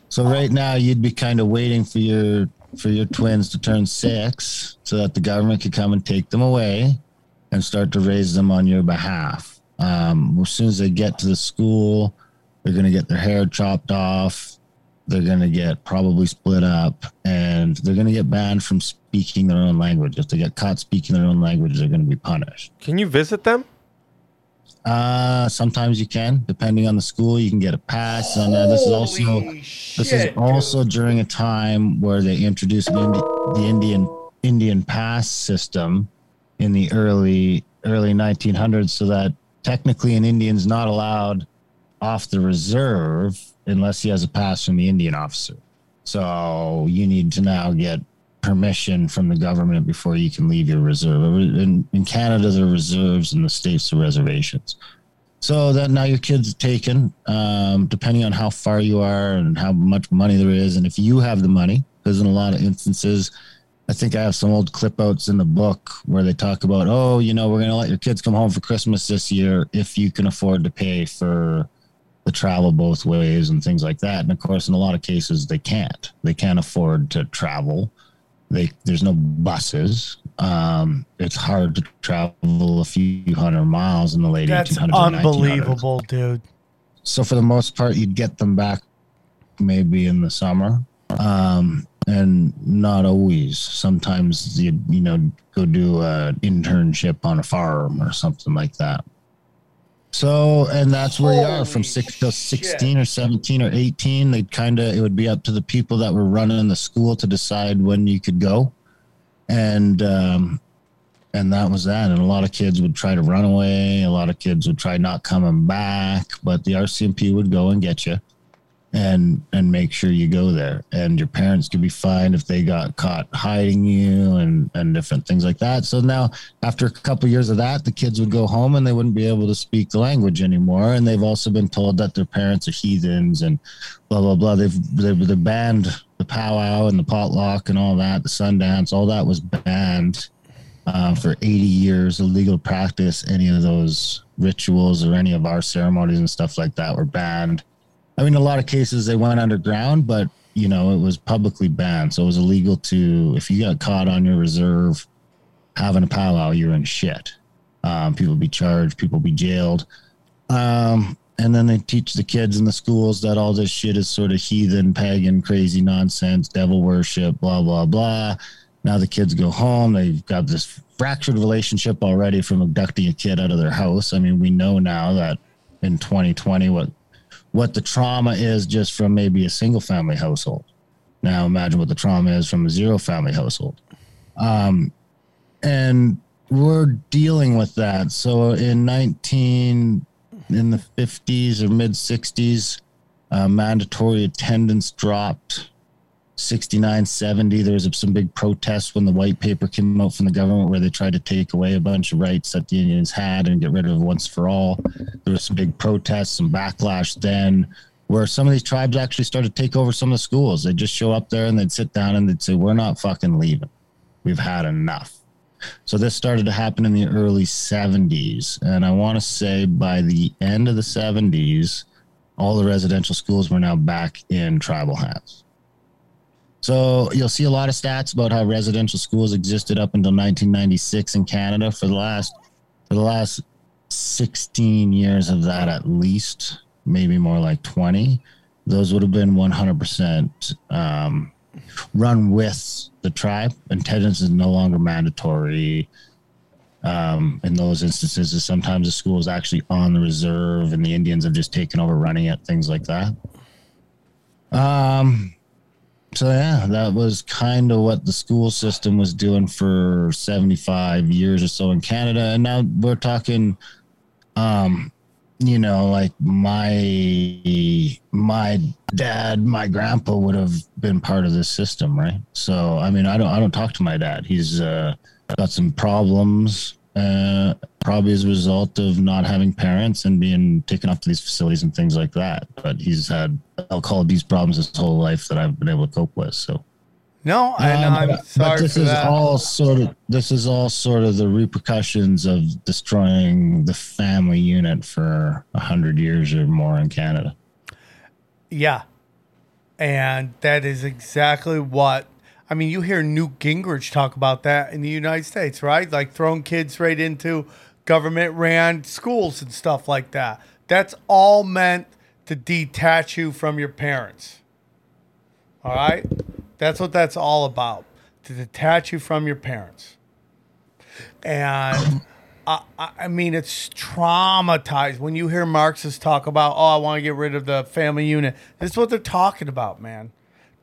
So right now you'd be kind of waiting for your for your twins to turn six so that the government could come and take them away and start to raise them on your behalf. Um, as soon as they get to the school, they're going to get their hair chopped off. They're going to get probably split up and they're going to get banned from speaking their own language. If they get caught speaking their own language, they're going to be punished. Can you visit them? Uh, sometimes you can, depending on the school, you can get a pass. And uh, this is also Holy this is also dude. during a time where they introduced Indi- the Indian Indian pass system in the early early 1900s, so that technically an Indian's not allowed off the reserve unless he has a pass from the Indian officer. So you need to now get permission from the government before you can leave your reserve. In, in Canada, there are reserves, in the states, the reservations. So that now your kids are taken, um, depending on how far you are and how much money there is, and if you have the money, because in a lot of instances, I think I have some old clip outs in the book where they talk about, oh, you know, we're going to let your kids come home for Christmas this year if you can afford to pay for the travel both ways and things like that. And of course, in a lot of cases, they can't. They can't afford to travel. They there's no buses. Um, it's hard to travel a few hundred miles in the late That's 1800s. and 1900s unbelievable, dude. so for the most part you'd get them back maybe in the summer um and not always sometimes you you know go do an internship on a farm or something like that so and that's where you are from six to 16 or 17 or 18 they'd kind of it would be up to the people that were running the school to decide when you could go and um and that was that. And a lot of kids would try to run away. A lot of kids would try not coming back, but the RCMP would go and get you and and make sure you go there. And your parents could be fined if they got caught hiding you and and different things like that. So now after a couple years of that, the kids would go home and they wouldn't be able to speak the language anymore. And they've also been told that their parents are heathens and blah blah blah. They've they've, they've banned the powwow and the potluck and all that, the Sundance, all that was banned uh, for 80 years illegal practice any of those rituals or any of our ceremonies and stuff like that were banned i mean a lot of cases they went underground but you know it was publicly banned so it was illegal to if you got caught on your reserve having a powwow you're in shit um, people be charged people be jailed um, and then they teach the kids in the schools that all this shit is sort of heathen pagan crazy nonsense devil worship blah blah blah now the kids go home. They've got this fractured relationship already from abducting a kid out of their house. I mean, we know now that in 2020 what what the trauma is just from maybe a single family household. Now imagine what the trauma is from a zero family household. Um, and we're dealing with that. So in 19 in the 50s or mid 60s, uh, mandatory attendance dropped 69 70 there was some big protests when the white paper came out from the government where they tried to take away a bunch of rights that the indians had and get rid of once for all. There was some big protests some backlash then where some of these tribes actually started to take over some of the schools. They'd just show up there and they'd sit down and they'd say we're not fucking leaving. We've had enough. So this started to happen in the early 70s and i want to say by the end of the 70s all the residential schools were now back in tribal hands so you'll see a lot of stats about how residential schools existed up until 1996 in Canada for the last for the last 16 years of that at least, maybe more like 20. Those would have been 100% um, run with the tribe. Attendance is no longer mandatory. Um, in those instances, is sometimes the school is actually on the reserve, and the Indians have just taken over running it, things like that. Um, so yeah, that was kind of what the school system was doing for 75 years or so in Canada. And now we're talking um you know, like my my dad, my grandpa would have been part of this system, right? So I mean, I don't I don't talk to my dad. He's uh, got some problems, uh, probably as a result of not having parents and being taken off to these facilities and things like that. But he's had alcohol abuse problems his whole life that I've been able to cope with. So No, and um, I'm but- sorry but this is that. all sort of this is all sort of the repercussions of destroying the family unit for a hundred years or more in Canada. Yeah. And that is exactly what I mean, you hear Newt Gingrich talk about that in the United States, right? Like throwing kids right into government ran schools and stuff like that. That's all meant to detach you from your parents. All right? That's what that's all about. To detach you from your parents. And I, I mean, it's traumatized when you hear Marxists talk about, oh, I want to get rid of the family unit. This is what they're talking about, man.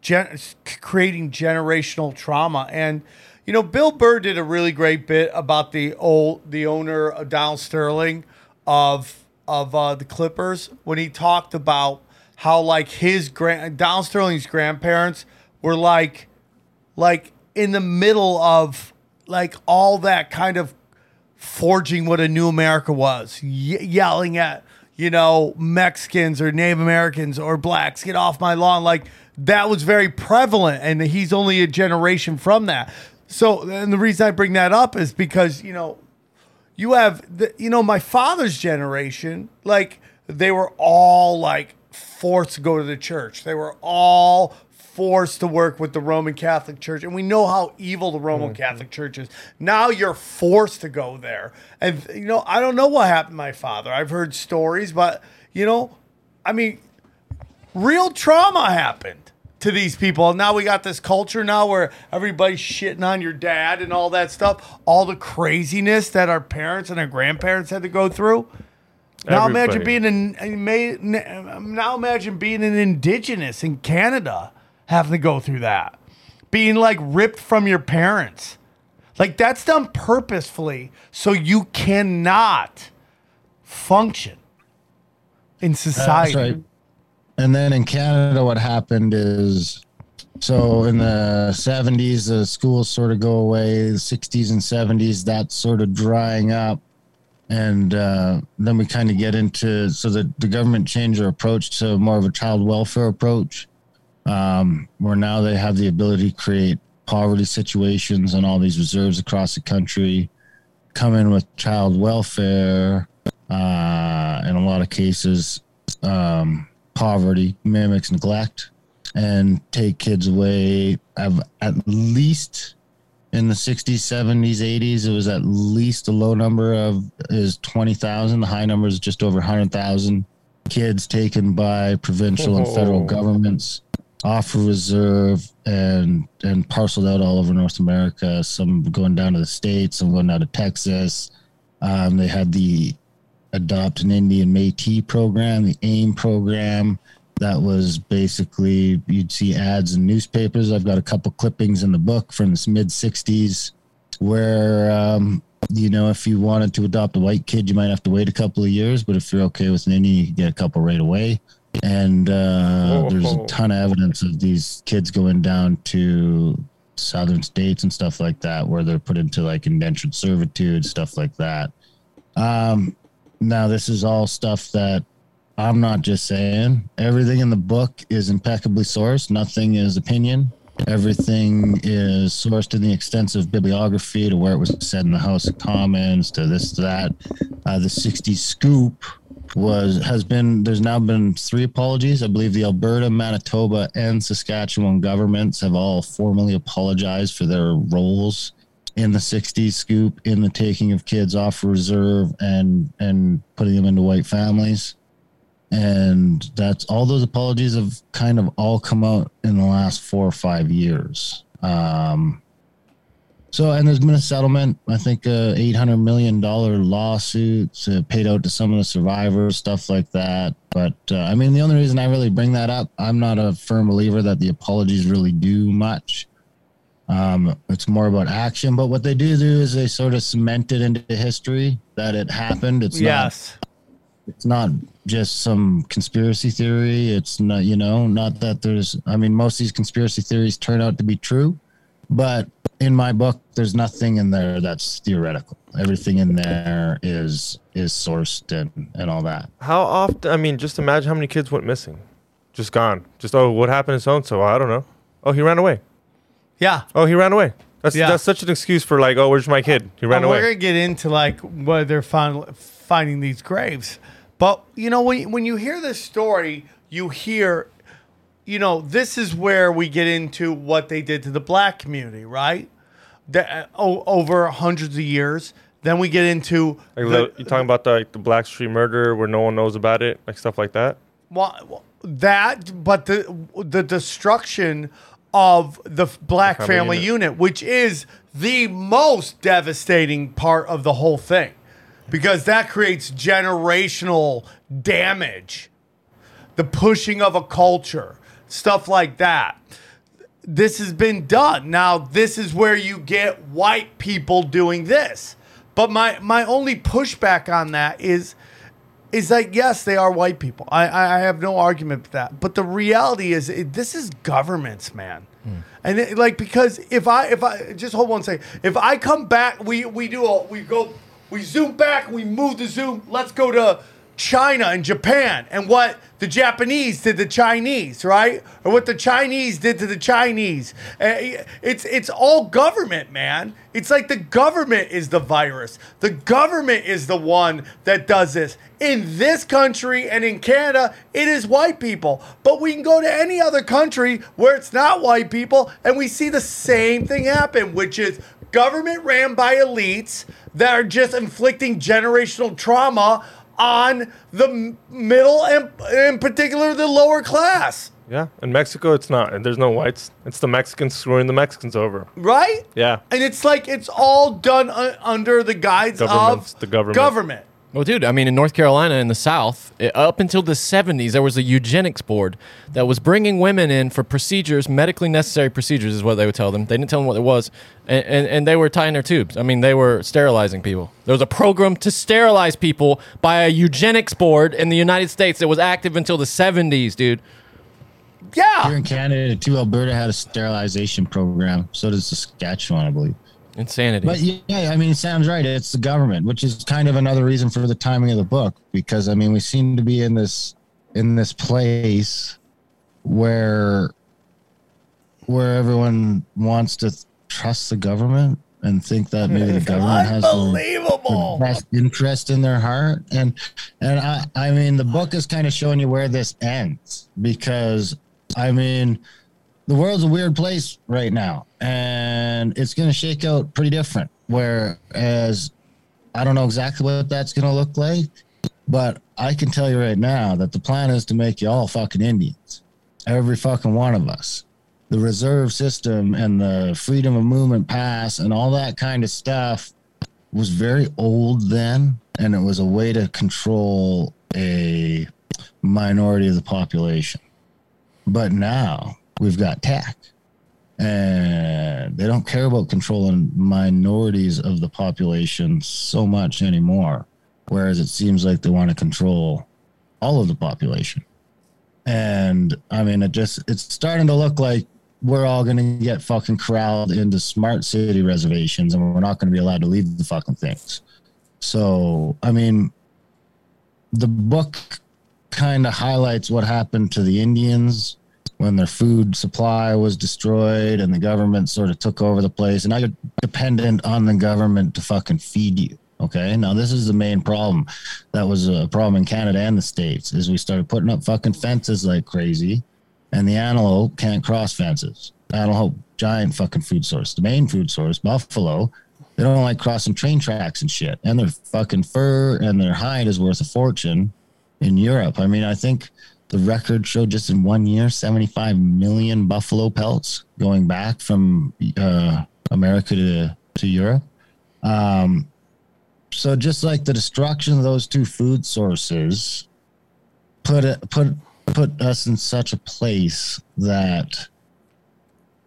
Gen- creating generational trauma. And, you know, Bill Burr did a really great bit about the old, the owner of Donald Sterling of, of uh, the Clippers when he talked about how, like, his grand, Donald Sterling's grandparents were like, like in the middle of like all that kind of forging what a new America was, ye- yelling at you know Mexicans or Native Americans or blacks, get off my lawn, like that was very prevalent, and he's only a generation from that. So, and the reason I bring that up is because you know, you have the, you know, my father's generation, like they were all like forced to go to the church. They were all forced to work with the Roman Catholic Church, and we know how evil the Roman mm-hmm. Catholic Church is. Now you're forced to go there, and you know, I don't know what happened to my father. I've heard stories, but you know, I mean, real trauma happened to these people. Now we got this culture now where everybody's shitting on your dad and all that stuff. All the craziness that our parents and our grandparents had to go through. Now imagine being an now imagine being an indigenous in Canada having to go through that. Being like ripped from your parents. Like that's done purposefully so you cannot function in society. And then in Canada, what happened is so in the 70s, the schools sort of go away, the 60s and 70s, that's sort of drying up. And uh, then we kind of get into so the, the government changed their approach to more of a child welfare approach, um, where now they have the ability to create poverty situations and all these reserves across the country, come in with child welfare, uh, in a lot of cases, um, poverty mimics neglect and take kids away. I've at least in the 60s, 70s, 80s, it was at least a low number of is 20,000. The high number is just over 100,000 kids taken by provincial and federal governments off of reserve and and parceled out all over North America. Some going down to the states, some going down to Texas. Um, they had the Adopt an Indian Métis program, the AIM program. That was basically you'd see ads in newspapers. I've got a couple clippings in the book from the mid '60s where um, you know if you wanted to adopt a white kid, you might have to wait a couple of years, but if you're okay with an Indian, you can get a couple right away. And uh, there's a ton of evidence of these kids going down to southern states and stuff like that, where they're put into like indentured servitude, stuff like that. Um, now, this is all stuff that I'm not just saying. Everything in the book is impeccably sourced. Nothing is opinion. Everything is sourced in the extensive bibliography to where it was said in the House of Commons to this to that. Uh, the 60 scoop was has been there's now been three apologies. I believe the Alberta, Manitoba, and Saskatchewan governments have all formally apologized for their roles in the 60s scoop in the taking of kids off reserve and and putting them into white families. And that's all those apologies have kind of all come out in the last four or five years. Um so and there's been a settlement i think uh 800 million dollar lawsuit uh, paid out to some of the survivors stuff like that. But uh, i mean the only reason i really bring that up i'm not a firm believer that the apologies really do much um, it's more about action, but what they do do is they sort of cement it into history that it happened. It's not it's not just some conspiracy theory. It's not, you know, not that there's, I mean, most of these conspiracy theories turn out to be true, but in my book, there's nothing in there that's theoretical. Everything in there is, is sourced and, and all that. How often? I mean, just imagine how many kids went missing, just gone. Just oh, what happened to so and so? I don't know. Oh, he ran away. Yeah. Oh, he ran away. That's Yeah. that's such an excuse for like, oh, where's my kid? He ran Well, We're away. gonna get into like where they're find, finding these graves, but you know when when you hear this story, you hear, you know, this is where we get into what they did to the black community, right? That uh, oh, over hundreds of years. Then we get into Like, the- you talking about the like, the Black Street murder where no one knows about it, like stuff like that. Well, that, but the the destruction of the black family family, unit. unit. which is the most devastating part of the whole thing, because that creates generational damage, the pushing of a culture, stuff like that. This has been done. Now, this is where you get white people doing this. But my my only pushback on that is is that yes, they are white people. I I, I have no argument with that. But the reality is, it, this is governments, man. Hmm. And it, like because if I if I just hold one second, if I come back, we we do a we go we zoom back, we move the zoom. Let's go to China and Japan and what the Japanese did to the Chinese, right? Or what the Chinese did to the Chinese. Uh, It's it's all government, man. It's like the government is the virus. The government is the one that does this. In this country and in Canada, it is white people. But we can go to any other country where it's not white people and we see the same thing happen, which is government ran by elites that are just inflicting generational trauma on the middle and in particular the lower class Yeah. In Mexico, it's not. There's no whites. It's the Mexicans screwing the Mexicans over. right Yeah. and it's like it's all done u- under the guise Governments, of the government. government Well, dude, I mean, in North Carolina, in the South, up until the 70s, there was a eugenics board that was bringing women in for procedures, medically necessary procedures, is what they would tell them. They didn't tell them what it was. And, and, and they were tying their tubes. I mean, they were sterilizing people. There was a program to sterilize people by a eugenics board in the United States that was active until the 70s, dude. Yeah. Here in Canada, too, Alberta had a sterilization program. So does Saskatchewan, I believe. Insanity. But yeah, I mean, Sam's right. It's the government, which is kind of another reason for the timing of the book, because I mean, we seem to be in this in this place where where everyone wants to trust the government and think that maybe the [LAUGHS] government has the, the unbelievable best interest in their heart. And and I I mean, the book is kind of showing you where this ends because I mean, the world's a weird place right now and it's going to shake out pretty different whereas i don't know exactly what that's going to look like but i can tell you right now that the plan is to make you all fucking indians every fucking one of us. The reserve system and the freedom of movement pass and all that kind of stuff was very old then and it was a way to control a minority of the population. But now we've got tech and they don't care about controlling minorities of the population so much anymore. Whereas it seems like they want to control all of the population. And I mean, it just, it's starting to look like we're all going to get fucking corralled into smart city reservations and we're not going to be allowed to leave the fucking things. So, I mean, the book kind of highlights what happened to the Indians when their food supply was destroyed and the government sort of took over the place and now you're dependent on the government to fucking feed you okay? Now this is the main problem that was a problem in canada and the states is we started putting up fucking fences like crazy and the antelope can't cross fences. Antelope giant fucking food source the main food source buffalo. They don't like crossing train tracks and shit and their fucking fur and their hide is worth a fortune in europe. I mean i think the record showed just in one year 75 million buffalo pelts going back from uh, America to, to Europe. Um, so just like the destruction of those two food sources put put put us in such a place that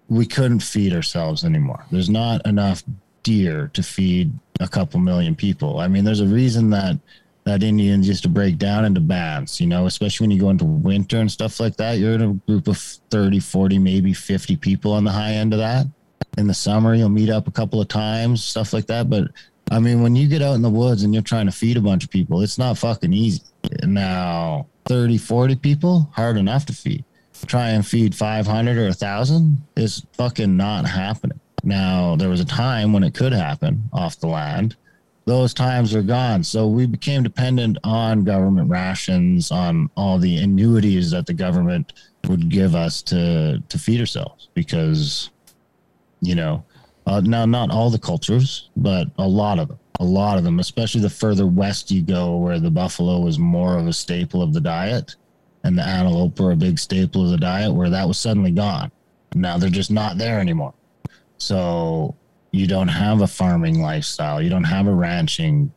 we couldn't feed ourselves anymore. There's not enough deer to feed a couple million people. I mean, there's a reason that that Indians used to break down into bands, you know, especially when you go into winter and stuff like that. You're in a group of 30, 40, maybe 50 people on the high end of that. In the summer, you'll meet up a couple of times, stuff like that. But I mean, when you get out in the woods and you're trying to feed a bunch of people, it's not fucking easy. Now, 30, 40 people, hard enough to feed. Try and feed 500 or 1,000 is fucking not happening. Now, there was a time when it could happen off the land those times are gone. So we became dependent on government rations, on all the annuities that the government would give us to to feed ourselves. Because, you know, uh, now not all the cultures, but a lot of them, a lot of them, especially the further west you go, where the buffalo was more of a staple of the diet, and the antelope were a big staple of the diet, where that was suddenly gone. Now they're just not there anymore. So you don't have a farming lifestyle. You don't have a ranching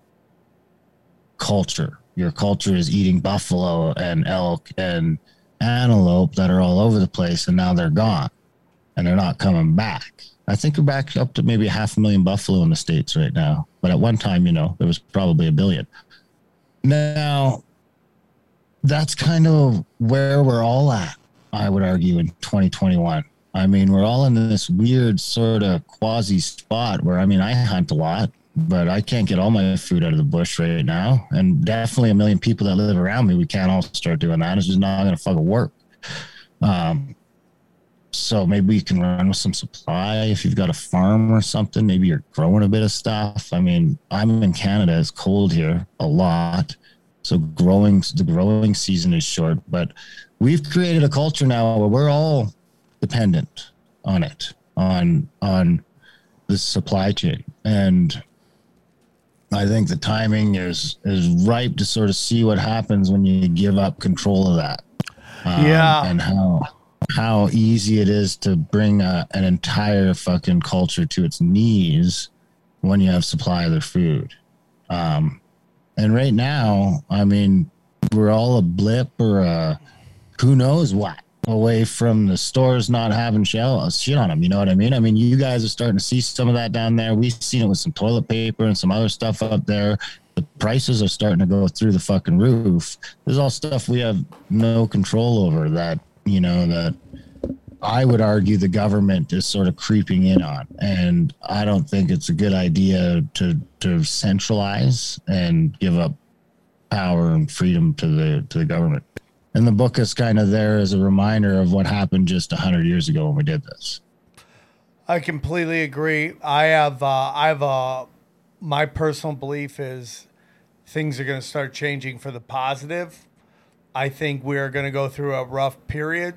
culture. Your culture is eating buffalo and elk and antelope that are all over the place, and now they're gone and they're not coming back. I think we're back up to maybe half a million buffalo in the States right now. But at one time, you know, there was probably a billion. Now, that's kind of where we're all at, I would argue, in 2021. I mean, we're all in this weird sort of quasi spot where I mean, I hunt a lot. but I can't get all my food out of the bush right now. And definitely a million people that live around me, we can't all start doing that. It's just not going to fucking work. Um, so maybe you can run with some supply if you've got a farm or something. Maybe you're growing a bit of stuff. I mean, I'm in Canada. It's cold here a lot, so growing the growing season is short. But we've created a culture now where we're all dependent on it, on on the supply chain, and I think the timing is is ripe to sort of see what happens when you give up control of that. Um, Yeah. and how how easy it is to bring a, an entire fucking culture to its knees when you have supply of their food. Um, and right now, I mean, we're all a blip or a who knows what away from the stores not having shell shit on them. You know what I mean? I mean, you guys are starting to see some of that down there. We've seen it with some toilet paper and some other stuff up there. The prices are starting to go through the fucking roof. There's all stuff we have no control over that, you know, that I would argue the government is sort of creeping in on. And I don't think it's a good idea to to centralize and give up power and freedom to the to the government. And the book is kind of there as a reminder of what happened just hundred years ago when we did this. I completely agree. I have uh, I have a my personal belief is things are going to start changing for the positive. I think we're going to go through a rough period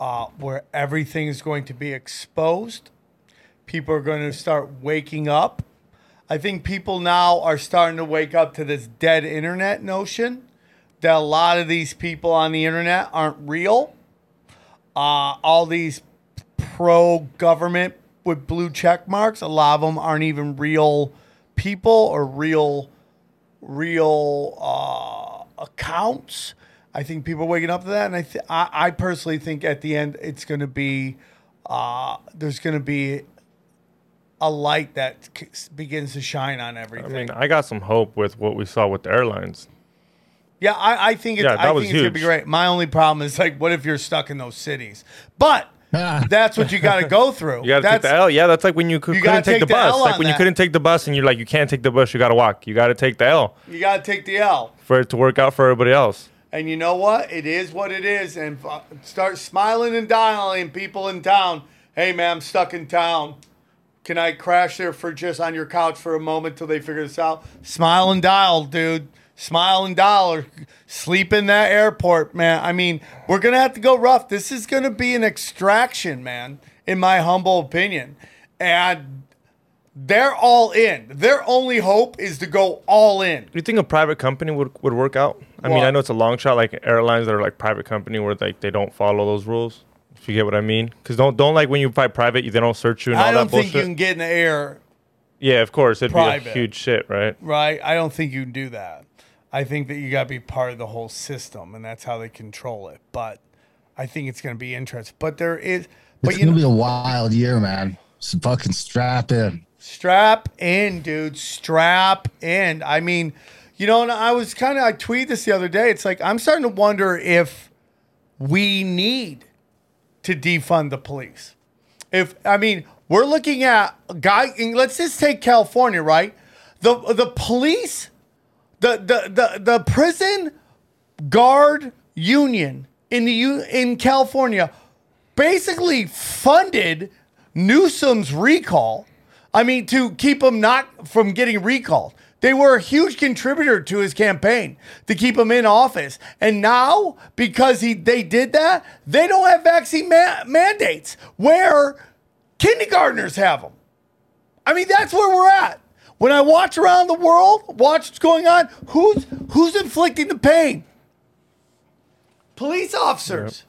uh, where everything is going to be exposed. People are going to start waking up. I think people now are starting to wake up to this dead internet notion that a lot of these people on the internet aren't real. Uh, all these pro government with blue check marks. A lot of them aren't even real people or real, real uh, accounts. I think people are waking up to that, and I, th- I, I personally think at the end it's going to be, uh, there's going to be a light that c- begins to shine on everything. I mean, I got some hope with what we saw with the airlines. Yeah, I, I think it's, Yeah, that I was think it's gonna be huge. great. My only problem is like, what if you're stuck in those cities? But [LAUGHS] that's what you got to go through. You got to take the L. Yeah, that's like when you, cou- You gotta couldn't take, take the the bus. L like on when you couldn't take the bus and you're like, you can't take the bus. You got to walk. You got to take the L You got to take the L. for it to work out for everybody else. And you know what? It is what it is. And f- start smiling and dialing people in town. Hey, man, I'm stuck in town. Can I crash there for just on your couch for a moment till they figure this out? Smile and dial, dude. Smile and dial sleep in that airport, man. I mean, we're going to have to go rough. This is going to be an extraction, man, in my humble opinion. And they're all in. Their only hope is to go all in. Do you think a private company would, would work out? I mean, I know it's a long shot, like airlines that are like private company where like they don't follow those rules. If you get what I mean, because don't don't like when you fly private, they don't search you and all I don't that think you can get in the air yeah, of course, it'd be a huge shit, right? right? I don't think you can do that. I think that you got to be part of the whole system, and that's how they control it. But I think it's going to be interesting. But there is, but It's gonna know, be a wild year, man. So fucking strap in. strap in, dude. Strap in. I mean, you know, and I was kind of I tweeted this the other day. It's like I'm starting to wonder if we need to defund the police. If I mean, we're looking at a guy. Let's just take California, right? The the police, the the the the prison guard union in the U in California basically funded Newsom's recall. I mean, to keep him not from getting recalled. They were a huge contributor to his campaign to keep him in office. And now, because he they did that, they don't have vaccine ma- mandates where kindergartners have them. I mean, that's where we're at. When I watch around the world, watch what's going on, who's who's inflicting the pain? Police officers.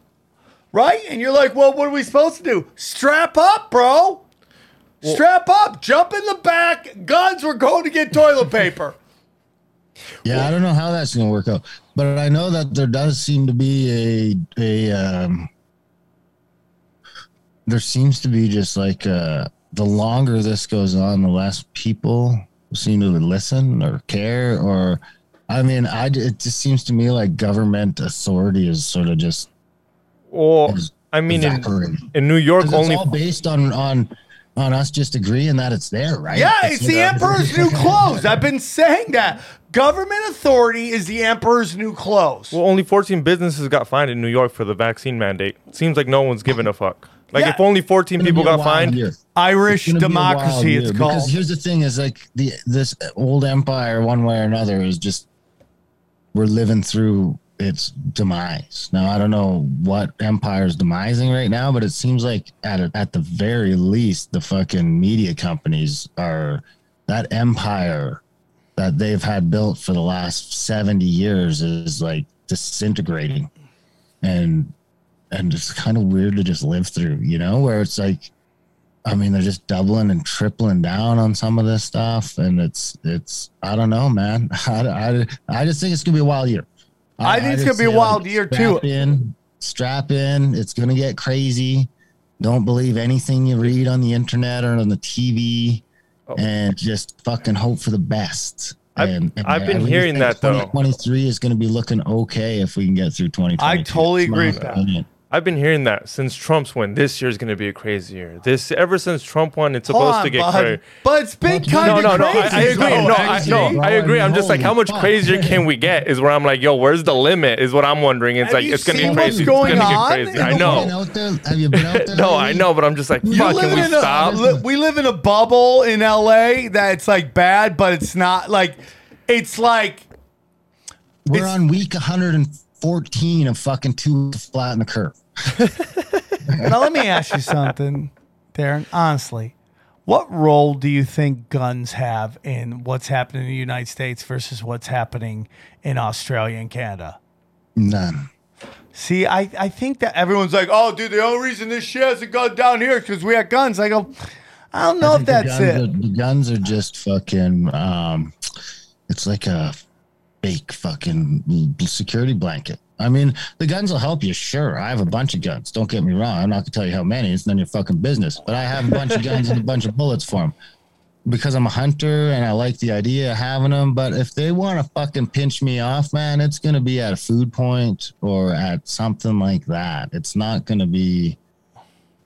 Right? And you're like, well, what are we supposed to do? Strap up, bro. Strap up, jump in the back. Guns, we're going to get toilet paper. [LAUGHS] Yeah, I don't know how that's gonna work out, but I know that there does seem to be a a um, there seems to be just like uh, the longer this goes on, the less people seem to listen or care. Or, I mean, I it just seems to me like government authority is sort of just Well, is I mean, in, in New York, it's only all based on on on us just agreeing that it's there, right? Yeah, That's it's the I- emperor's new clothes. I've been saying that. Government authority is the emperor's new clothes. Well, only 14 businesses got fined in New York for the vaccine mandate. Seems like no one's giving a fuck. Like Yeah. if only 14 people got fined. year. Irish It's gonna be a wild democracy, it's Because called. here's the thing: is like the this old empire, one way or another, is just we're living through its demise. Now I don't know what empire is demising right now, but it seems like at a, at the very least, the fucking media companies are that empire that they've had built for the last 70 years is like disintegrating and and it's kind of weird to just live through you know where it's like i mean they're just doubling and tripling down on some of this stuff and it's it's i don't know man [LAUGHS] i, I, I just think it's gonna be a wild year I think it's gonna be a wild year, too. strap in strap in it's gonna get crazy don't believe anything you read on the internet or on the tv Oh. and just fucking hope for the best I've- and, and I've been hearing that, though. 2023 is going to be looking okay if we can get through 2020. I totally agree with that. opinion. I've been hearing that since Trump's win. This year's going to be a crazy year. This ever since Trump won, it's Hold supposed on, to get bud. crazy. But it's been No, kind No, of no, no. crazy. I, I agree. though, No, I, actually. no, I agree. I'm just like, how much Holy fuck. crazier can we get? Is where I'm like, yo, where's the limit? Is what I'm wondering. It's Have like you it's gonna seen be what's crazy. It's going gonna on? get crazy. I know. out there? Have you been out [LAUGHS] there? No, I lately? know, but I'm just like, You fuck. live Can we in a- stop? li- we live in a bubble in LA that's like bad, but it's not like it's like We're It's- on week 114 of fucking two to flatten the curve. [LAUGHS] now let me ask you something, Darren. Honestly, what role do you think guns have in what's happening in the United States versus what's happening in Australia and Canada? None. See, I, I think that everyone's like, oh, dude, the only reason this shit hasn't gone down here is because we have guns. I go, I don't know I if that's guns it. Are, the guns are just fucking. Um, it's like a fake fucking security blanket. I mean, the guns will help you, sure. I have a bunch of guns. Don't get me wrong. I'm not gonna tell you how many. It's none of your fucking business. But I have a bunch of guns and a bunch of bullets for them because I'm a hunter and I like the idea of having them. But if they want to fucking pinch me off, man, it's gonna be at a food point or at something like that. It's not gonna be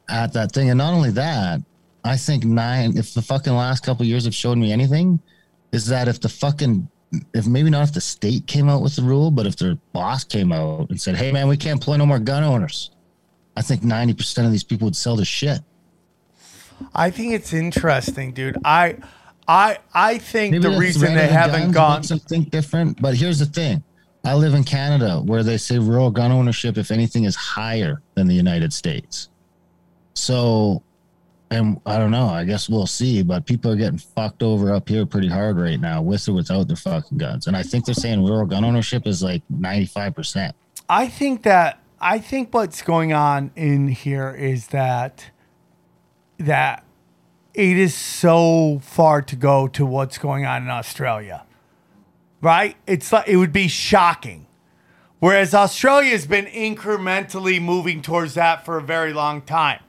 at that thing. And not only that, I think nine. If the fucking last couple years have showed me anything, is that if the fucking if maybe not if the state came out with the rule, but if their boss came out and said, "Hey, man, we can't employ no more gun owners," I think ninety percent of these people would sell their shit. I think it's interesting, dude. I I I think Maybe the reason they haven't gone think different. But here's the thing: I live in Canada, where they say rural gun ownership, if anything, is higher than the United States. So, and I don't know. I guess we'll see. But people are getting fucked over up here pretty hard right now, with or without their fucking guns. And I think they're saying rural gun ownership is like ninety five percent. I think that I think what's going on in here is that that it is so far to go to what's going on in Australia. Right? It's like it would be shocking. Whereas Australia has been incrementally moving towards that for a very long time.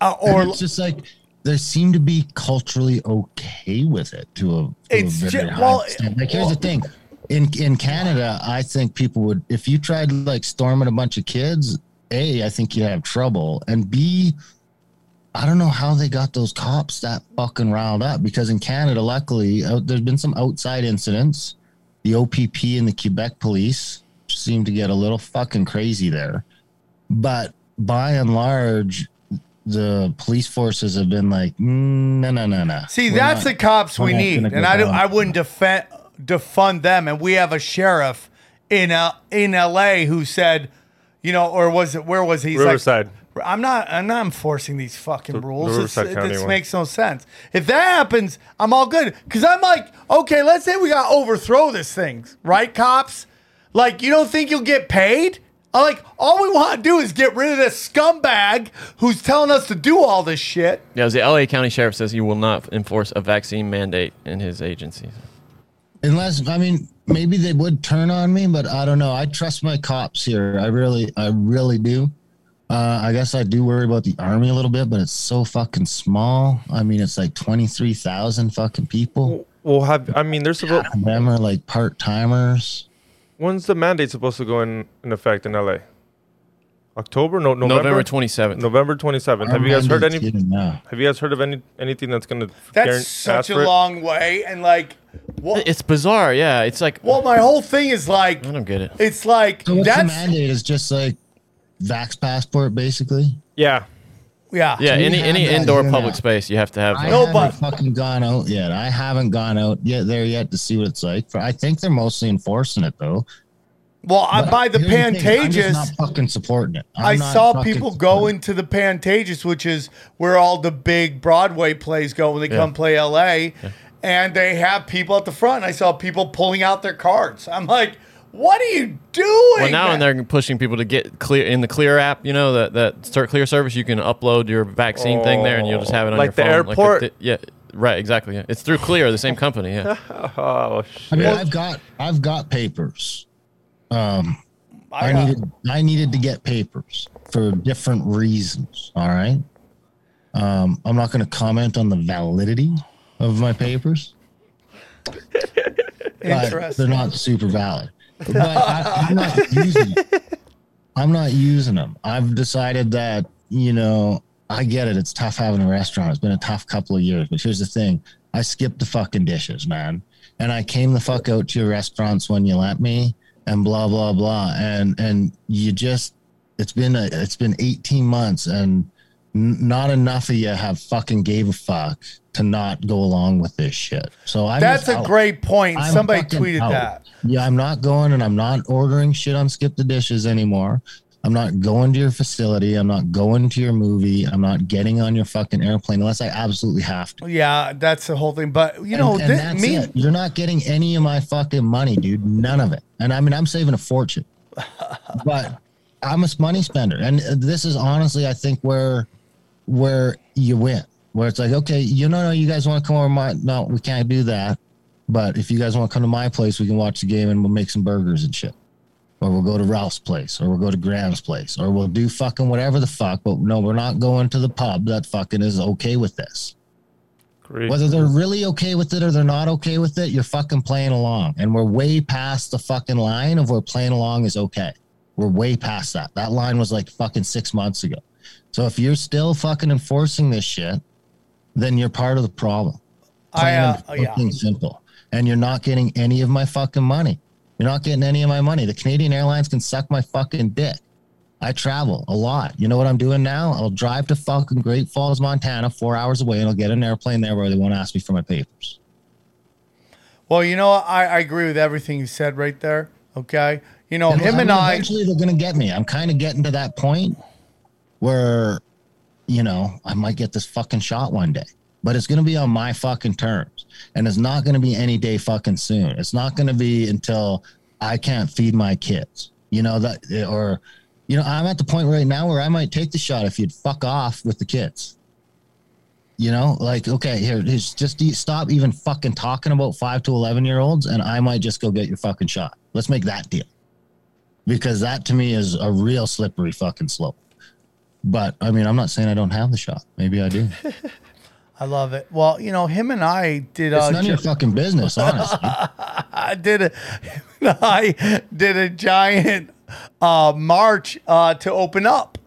Uh, or Or it's just like they seem to be culturally okay with it to a, to It's a very ju- high well, extent. Like here's the thing. In in Canada, I think people would if you tried like storming a bunch of kids, A, I think you have trouble. And B, I don't know how they got those cops that fucking riled up because in Canada, luckily, out, there's been some outside incidents. The OPP and the Quebec police seem to get a little fucking crazy there. But by and large, the police forces have been like, mm, no, no, no, no. See, We're that's not- the cops we're we not need, and I don't. I wouldn't defend defund them. And we have a sheriff in uh, in L.A. who said, you know, or was it where was he? He's like, Riverside. I'm not. I'm not enforcing these fucking The- rules. the This, Riverside County this makes no sense. If that happens, I'm all good. Because I'm like, okay, let's say we got to overthrow this thing, right, cops? Like, you don't think you'll get paid? I'm like, all we want to do is get rid of this scumbag who's telling us to do all this shit. Yeah, the LA County Sheriff says he will not enforce a vaccine mandate in his agency. Unless, I mean, maybe they would turn on me, but I don't know. I trust my cops here. I really, I really do. Uh, I guess I do worry about the army a little bit, but it's so fucking small. I mean, it's like 23,000 fucking people. Well, have I mean, there's supposed. And them are like part timers. When's the mandate supposed to go in, in effect in LA? October? No, November. November 27th. November 27th. Have you guys heard mandate's any? Have you guys heard of any anything that's gonna? That's guaran- such a it? long way, and like, well, It's bizarre. Yeah, it's like well, my whole thing is like, I don't get it. it's like So what's the that's mandate? Is just like vax passport, basically. Yeah, yeah, Yeah, we any any indoor public now. space you have to have. I No, but- fucking gone out yet. I haven't gone out yet there yet to see what it's like. I think they're mostly enforcing it though. Well, I by the here's thing, I'm Pantages. just not fucking supporting it. I'm I not saw people supporting go into the Pantages, which is where all the big Broadway plays go when they Yeah. come play LA, and they have people at the front. And I saw people pulling out their cards. I'm like, what are you doing? Well, now and they're pushing people to get clear in the Clear app. You know that that start Clear service. You can upload your vaccine thing there, and you'll just have it on Like your the phone. airport? the- yeah, right. Exactly. Yeah. It's through Clear, the same company. Yeah. [LAUGHS] Oh I mean. I've got I've got papers. Um, I, I got- needed I needed to get papers for different reasons. All right. Um, I'm not going to comment on the validity of my papers. [LAUGHS] but they're not super valid. But I, I'm not using them. I'm not using them. I've decided that you know I get it. It's tough having a restaurant. It's been a tough couple of years. But here's the thing: I skipped the fucking dishes, man, and I came the fuck out to your restaurants when you let me, and blah blah blah, and and you just it's been a it's been 18 months and n- not enough of you have fucking gave a fuck to not go along with this shit. So I'm That's a out. great point. I'm Somebody tweeted out. that. Yeah, I'm not going and I'm not ordering shit on Skip the Dishes anymore. I'm not going to your facility. I'm not going to your movie. I'm not getting on your fucking airplane unless I absolutely have to. Yeah, that's the whole thing. But you know, and, and that's me, it. You're not getting any of my fucking money, dude. None of it. And I mean, I'm saving a fortune, [LAUGHS] but I'm a money spender. And uh, this is honestly, I think where where you win, where it's like, okay, you know, no, you guys want to come over my, no, we can't do that. But if you guys want to come to my place, we can watch the game and we'll make some burgers and shit. Or we'll go to Ralph's place, or we'll go to Graham's place, or we'll do fucking whatever the fuck. But no, we're not going to the pub that fucking is okay with this. Agree. Whether they're really okay with it or they're not okay with it, you're fucking playing along. And we're way past the fucking line of where playing along is okay. We're way past that. That line was like fucking six months ago. So if you're still fucking enforcing this shit, then you're part of the problem. I Plain uh, and yeah. fucking simple. And you're not getting any of my fucking money. You're not getting any of my money. The Canadian Airlines can suck my fucking dick. I travel a lot. You know what I'm doing now? I'll drive to fucking Great Falls, Montana, four hours away, and I'll get an airplane there where they won't ask me for my papers. Well, you know? I, I agree with everything you said right there. Okay, you know, And him I and mean, I. Eventually, they're gonna get me. I'm kind of getting to that point where, you know, I might get this fucking shot one day, but it's gonna be on my fucking terms, and it's not gonna be any day fucking soon. It's not gonna be until I can't feed my kids. You know that, or, you know, I'm at the point right now where I might take the shot if you'd fuck off with the kids. You know, like okay, here, just stop even fucking talking about five to eleven year olds, and I might just go get your fucking shot. Let's make that deal because that to me is a real slippery fucking slope. But I mean, I'm not saying I don't have the shot. Maybe I do. [LAUGHS] I love it. Well, you know, him and I did. It's uh, none of your fucking business, [LAUGHS] honestly. I did a, [LAUGHS] I did a giant uh, march uh, to open up,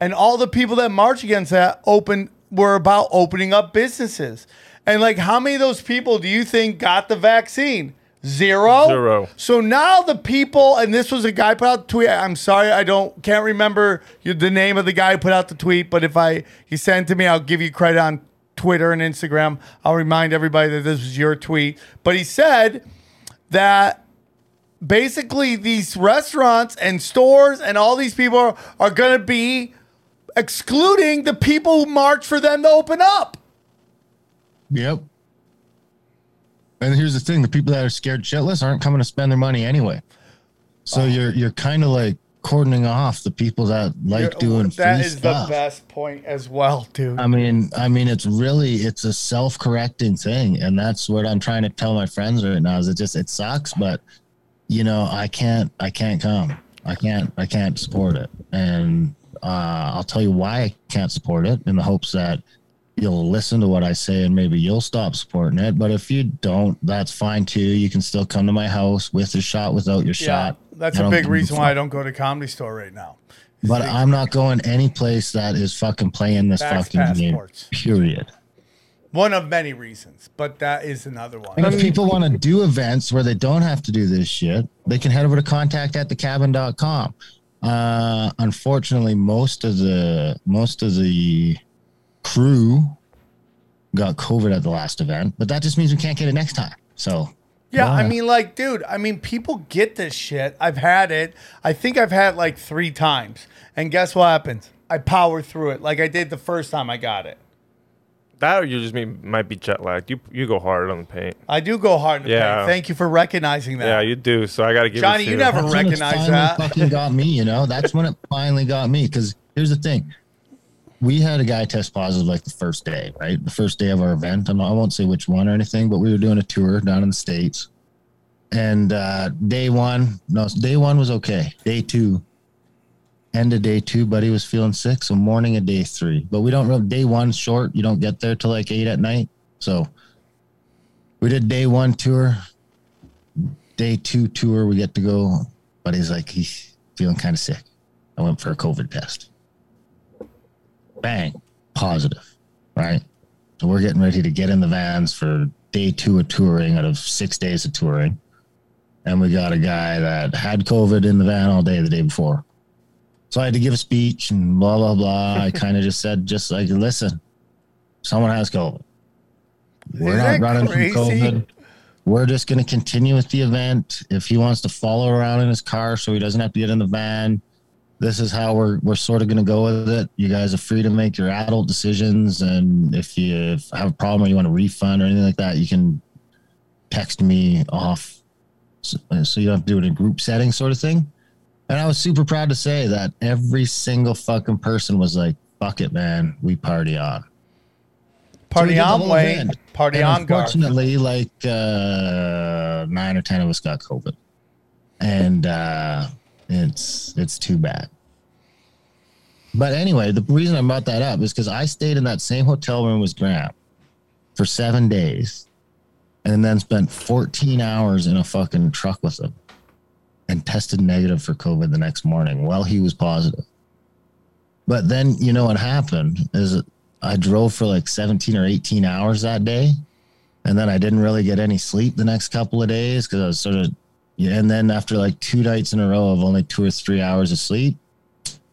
and all the people that march against that open were about opening up businesses. And like, how many of those people do you think got the vaccine? Zero. Zero. So now the people, and this was a guy put out the tweet. I'm sorry, I don't can't remember the name of the guy who put out the tweet, but if I he sent it to me, I'll give you credit on Twitter and Instagram. I'll remind everybody that this was your tweet. But he said that basically these restaurants and stores and all these people are, are going to be excluding the people who march for them to open up. yep. And here's the thing: the people that are scared shitless aren't coming to spend their money anyway. So oh. you're you're kind of like cordoning off the people that like doing that is stuff. the best point as well, dude. I mean, I mean, it's really it's a self-correcting thing, and that's what I'm trying to tell my friends right now. Is it just it sucks, but you know, I can't, I can't come, I can't, I can't support it, and uh, I'll tell you why I can't support it in the hopes that you'll listen to what I say and maybe you'll stop supporting it. But if you don't, that's fine too. You can still come to my house with your shot, without your Yeah, shot. That's a big reason why. I don't go to comedy store right now. But I'm not going any place that is fucking playing this fucking game. Period. One of many reasons, but that is another one. And if people want to do events where they don't have to do this shit, they can head over to contact at thecabin.com. Uh, unfortunately, most of the most of the crew got COVID at the last event, but that just means we can't get it next time. So Yeah, I mean, like, dude, I mean, people get this shit. I've had it. I think I've had it like three times. And guess what happens? I power through it like I did the first time I got it. That or you just mean, might be jet lagged. You you go hard on the paint. I do go hard in the Yeah. paint. Thank you for recognizing that. Yeah, you do. So I got to give Johnny, it to you never That's when it recognize finally that. fucking got me, you know. That's when it finally got me. Because here's the thing: we had a guy test positive like the first day, right? The first day of our event. I'm I won't say which one or anything, but we were doing a tour down in the states. And uh, day one, no, day one was okay. Day two, end of day two, buddy was feeling sick. So morning of day three, but we don't really. Day one's short. You don't get there till like eight at night. So we did day one tour. Day two tour, we get to go. But he's like he's feeling kind of sick. I went for a COVID test. Bang, positive, right? So we're getting ready to get in the vans for day two of touring out of six days of touring. And we got a guy that had COVID in the van all day the day before. So I had to give a speech and blah, blah, blah. I [LAUGHS] kind of just said, just like, listen, someone has COVID. We're Isn't not running crazy? from COVID. We're just going to continue with the event. If he wants to follow around in his car so he doesn't have to get in the van, this is how we're we're sort of going to go with it. You guys are free to make your adult decisions, and if you have a problem or you want a refund or anything like that, you can text me off, so, so you don't have to do it in group setting, sort of thing. And I was super proud to say that every single fucking person was like, "Fuck it, man, we party on." Party the on, Wayne. Party And on. Unfortunately, like uh, nine or ten of us got COVID, and uh, it's it's too bad. But anyway, the reason I brought that up is because I stayed in that same hotel room as Grant for seven days, and then spent 14 hours in a fucking truck with him, and tested negative for COVID the next morning while he was positive. But then you know what happened is I drove for like 17 or 18 hours that day. And then I didn't really get any sleep the next couple of days because I was sort of, yeah. And then after like two nights in a row of only two or three hours of sleep,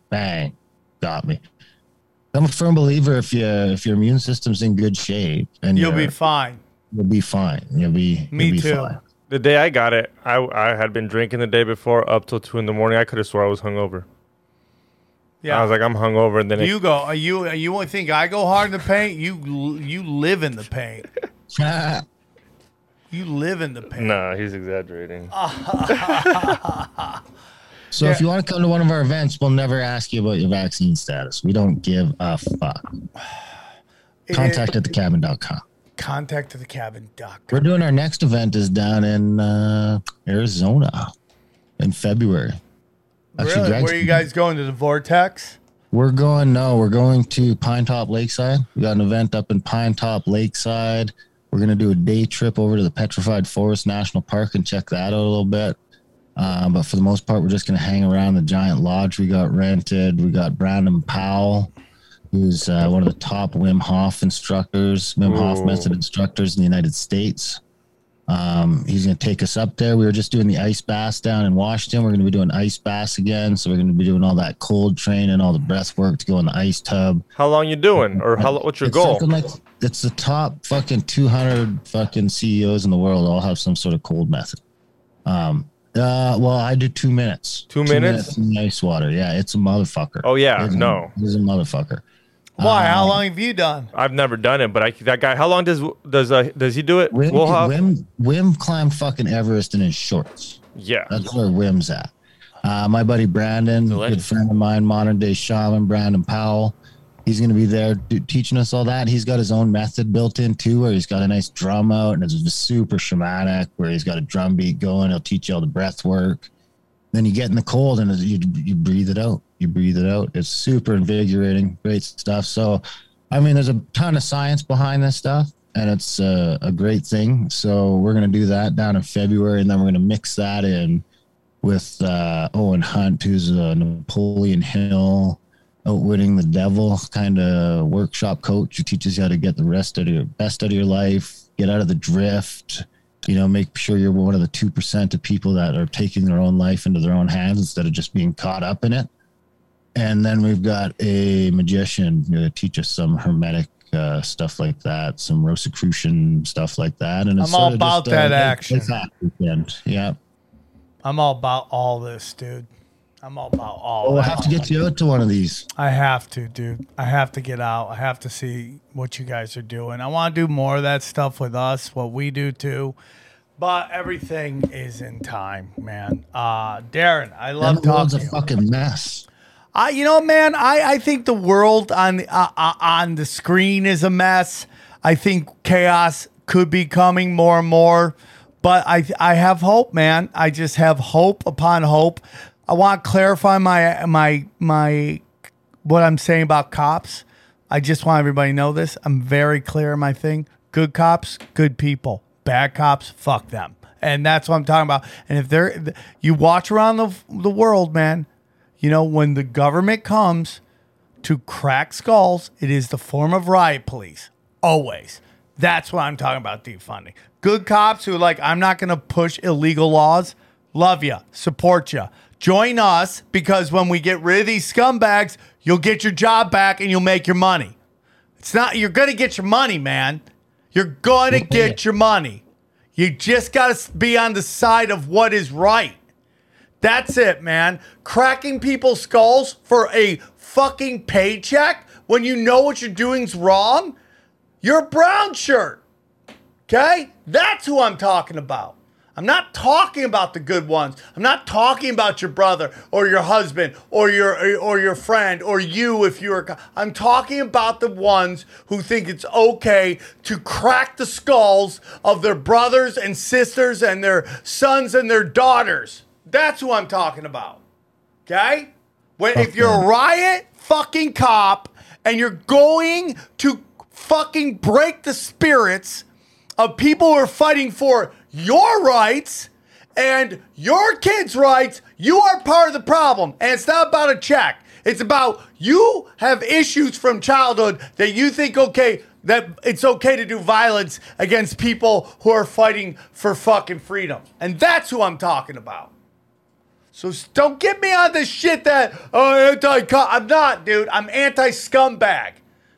bang, got me. I'm a firm believer if you if your immune system's in good shape and You'll be fine. you'll be fine. You'll be Me you'll be too. fine. The day I got it, I I had been drinking the day before up till two in the morning. I could have swore I was hungover. Yeah. I was like, I'm hungover, and then it, you go. Are you? Are you only think I go hard in the paint? You you live in the paint. [LAUGHS] You live in the paint. nah, he's exaggerating. [LAUGHS] So if you want to come to one of our events, we'll never ask you about your vaccine status. We don't give a fuck. Contact at thecabin.com. Contact to the cabin doc. We're doing our next event is down in uh, Arizona in February. Really? Where are you guys going to the vortex? We're going. No, we're going to Pinetop-Lakeside. We got an event up in Pinetop-Lakeside. We're gonna do a day trip over to the Petrified Forest National Park and check that out a little bit. Um, but for the most part, we're just gonna hang around the giant lodge we got rented. We got Brandon Powell, who's uh, one of the top Wim Hof instructors, Wim Hof Ooh. method instructors in the United States. Um, he's going to take us up there. We were just doing the ice baths down in Washington. We're going to be doing ice baths again. So we're going to be doing all that cold training, all the breath work to go in the ice tub. How long you doing, or how? What's your It's goal? something Like, it's the top fucking 200 fucking CEOs in the world all have some sort of cold method. Um, uh, well, I do two minutes. Two minutes? in the ice water. Yeah, it's a motherfucker. Oh, yeah, It's a- no. It's a motherfucker. Why? How Um, long have you done? I've never done it, but I that guy. How long does does uh, does he do it? Wim, We'll have- Wim, Wim climbed fucking Everest in his shorts. yeah. That's where Wim's at. Uh, my buddy Brandon, good friend of mine, modern day shaman, Brandon Powell. He's going to be there teaching us all that. He's got his own method built in too, where he's got a nice drum out and it's super shamanic, where he's got a drum beat going. He'll teach you all the breath work. Then you get in the cold and you, you breathe it out. You breathe it out. It's super invigorating, great stuff. So, I mean, there's a ton of science behind this stuff, and it's uh, a great thing. So we're gonna do that down in February, and then we're gonna mix that in with uh, Owen Hunt, who's a Napoleon Hill outwitting the devil kind of workshop coach who teaches you how to get the rest of your best out of your life, get out of the drift. You know, make sure you're one of the two percent of people that are taking their own life into their own hands instead of just being caught up in it. And then we've got a magician who teach us some hermetic uh, stuff like that, some Rosicrucian stuff like that. And it's I'm all about just, uh, that it's- action. that. Yeah. I'm all about all this, dude. I'm all about all. Well, that. have to get you out to one of these. I have to, dude. I have to get out. I have to see what you guys are doing. I want to do more of that stuff with us, what we do too. But everything is in time, man. Uh, Darren, I love That world's talking. a to you. fucking mess. I, you know, man, I, I think the world on the uh, uh, on the screen is a mess. I think chaos could be coming more and more, but I I have hope, man. I just have hope upon hope. I want to clarify my my my what I'm saying about cops. I just want everybody to know this. I'm very clear in my thing. Good cops, good people. Bad cops, fuck them. And that's what I'm talking about. And if they're you watch around the the world, man, you know, when the government comes to crack skulls, it is the form of riot police. Always. That's what I'm talking about defunding. Good cops who like, I'm not going to push illegal laws. Love you. Support you. Join us because when we get rid of these scumbags, you'll get your job back and you'll make your money. It's not, you're going to get your money, man. You're going to get your money. You just got to be on the side of what is right. That's it, man. Cracking people's skulls for a fucking paycheck when you know what you're doing's wrong. You're a brown shirt. Okay? That's who I'm talking about. I'm not talking about the good ones. I'm not talking about your brother or your husband or your or your friend or you if you're a I'm talking about the ones who think it's okay to crack the skulls of their brothers and sisters and their sons and their daughters. That's who I'm talking about. Okay? When if you're a riot fucking cop and you're going to fucking break the spirits of people who are fighting for your rights and your kids' rights, you are part of the problem. And it's not about a check. It's about you have issues from childhood that you think okay that it's okay to do violence against people who are fighting for fucking freedom. And that's who I'm talking about. So don't get me on this shit that oh anti I'm not, dude. I'm anti scumbag.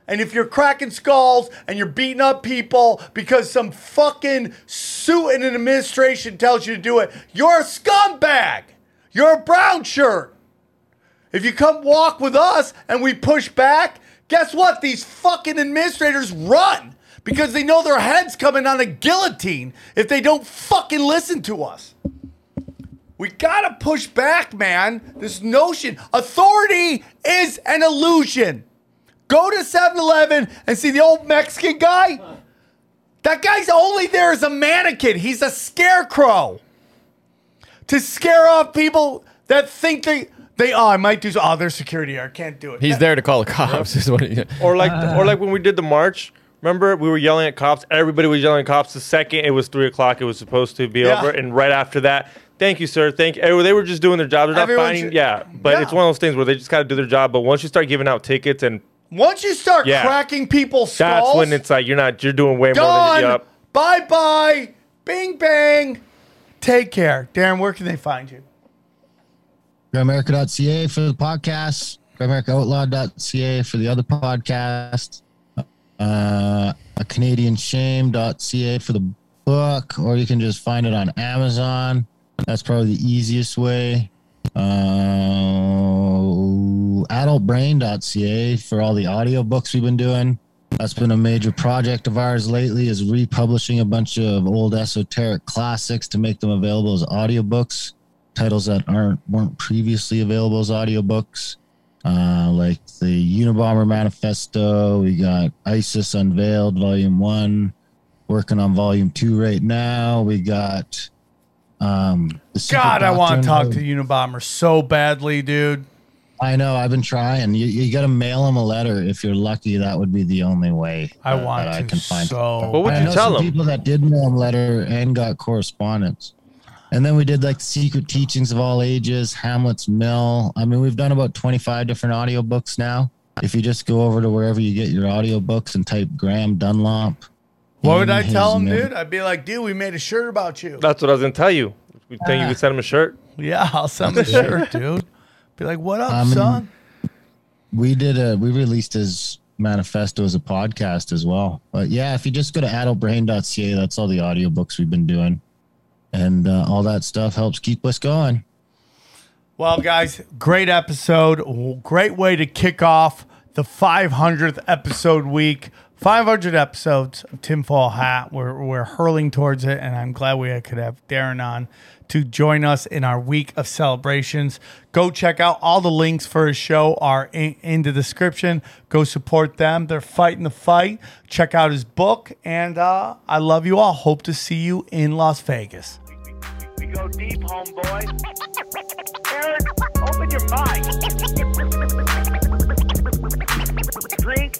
And if you're cracking skulls and you're beating up people because some fucking suit in an administration tells you to do it, you're a scumbag. You're a brown shirt. If you come walk with us and we push back, guess what? These fucking administrators run because they know their head's coming on a guillotine if they don't fucking listen to us. We gotta push back, man. This notion authority is an illusion. Go to 7 Eleven and see the old Mexican guy. That guy's only there as a mannequin. He's a scarecrow to scare off people that think they, they oh, I might do so. Oh, there's security here. I can't do it. He's there to call the cops. Is what he, Or like, or like when we did the march. Remember, we were yelling at cops. Everybody was yelling at cops. The second it was three o'clock, it was supposed to be Yeah. over. And right after that, thank you, sir. Thank you. They were just doing their job. They're not Everyone finding. should- yeah, but Yeah. it's one of those things where they just got to do their job. But once you start giving out tickets, and Once you start Yeah. cracking people's skulls, that's when it's like you're not. You're doing way more done. than. Yep. Bye bye. Bing bang. Take care. Darren, where can they find you? Grimerica.ca for the podcast, GrimericaOutlawed.ca for the other podcast, uh, a CanadianShame.ca for the book, or you can just find it on Amazon. That's probably the easiest way. Uh, adultbrain.ca for all the audiobooks we've been doing. That's been a major project of ours lately is republishing a bunch of old esoteric classics to make them available as audiobooks. Titles that aren't weren't previously available as audiobooks. Uh, like the unabomber manifesto we got isis unveiled volume one working on volume two right now. We got um the Secret God, I want to talk Doctrine. to Unabomber so badly, dude. i know i've been trying you, you gotta mail him a letter if you're lucky that would be the only way I that- want that to so. What would I you know tell some them? people that did mail them letter and got correspondence And then we did like Secret Teachings of All Ages, Hamlet's Mill. I mean, we've done about 25 different audiobooks now. If you just go over to wherever you get your audiobooks and type Graham Dunlop. What would I tell him, middle- dude? I'd be like, dude, we made a shirt about you. That's what I was gonna tell you. You think you could send him a shirt? Yeah, I'll send him a [LAUGHS] shirt, dude. Be like, what up, I mean, son? We did a, we released his manifesto as a podcast as well. But yeah, if you just go to adultbrain.ca, that's all the audiobooks we've been doing. And uh, all that stuff helps keep us going. Well, guys, great episode. Great way to kick off the 500th episode week. 500 episodes of Tinfoil Hat. We're, we're hurling towards it, and I'm glad we could have Darren on to join us in our week of celebrations. Go check out all the links for his show are in, in the description. Go support them. They're fighting the fight. Check out his book, and uh, I love you all. Hope to see you in Las Vegas. We go deep, homeboy. Open your mind. Drink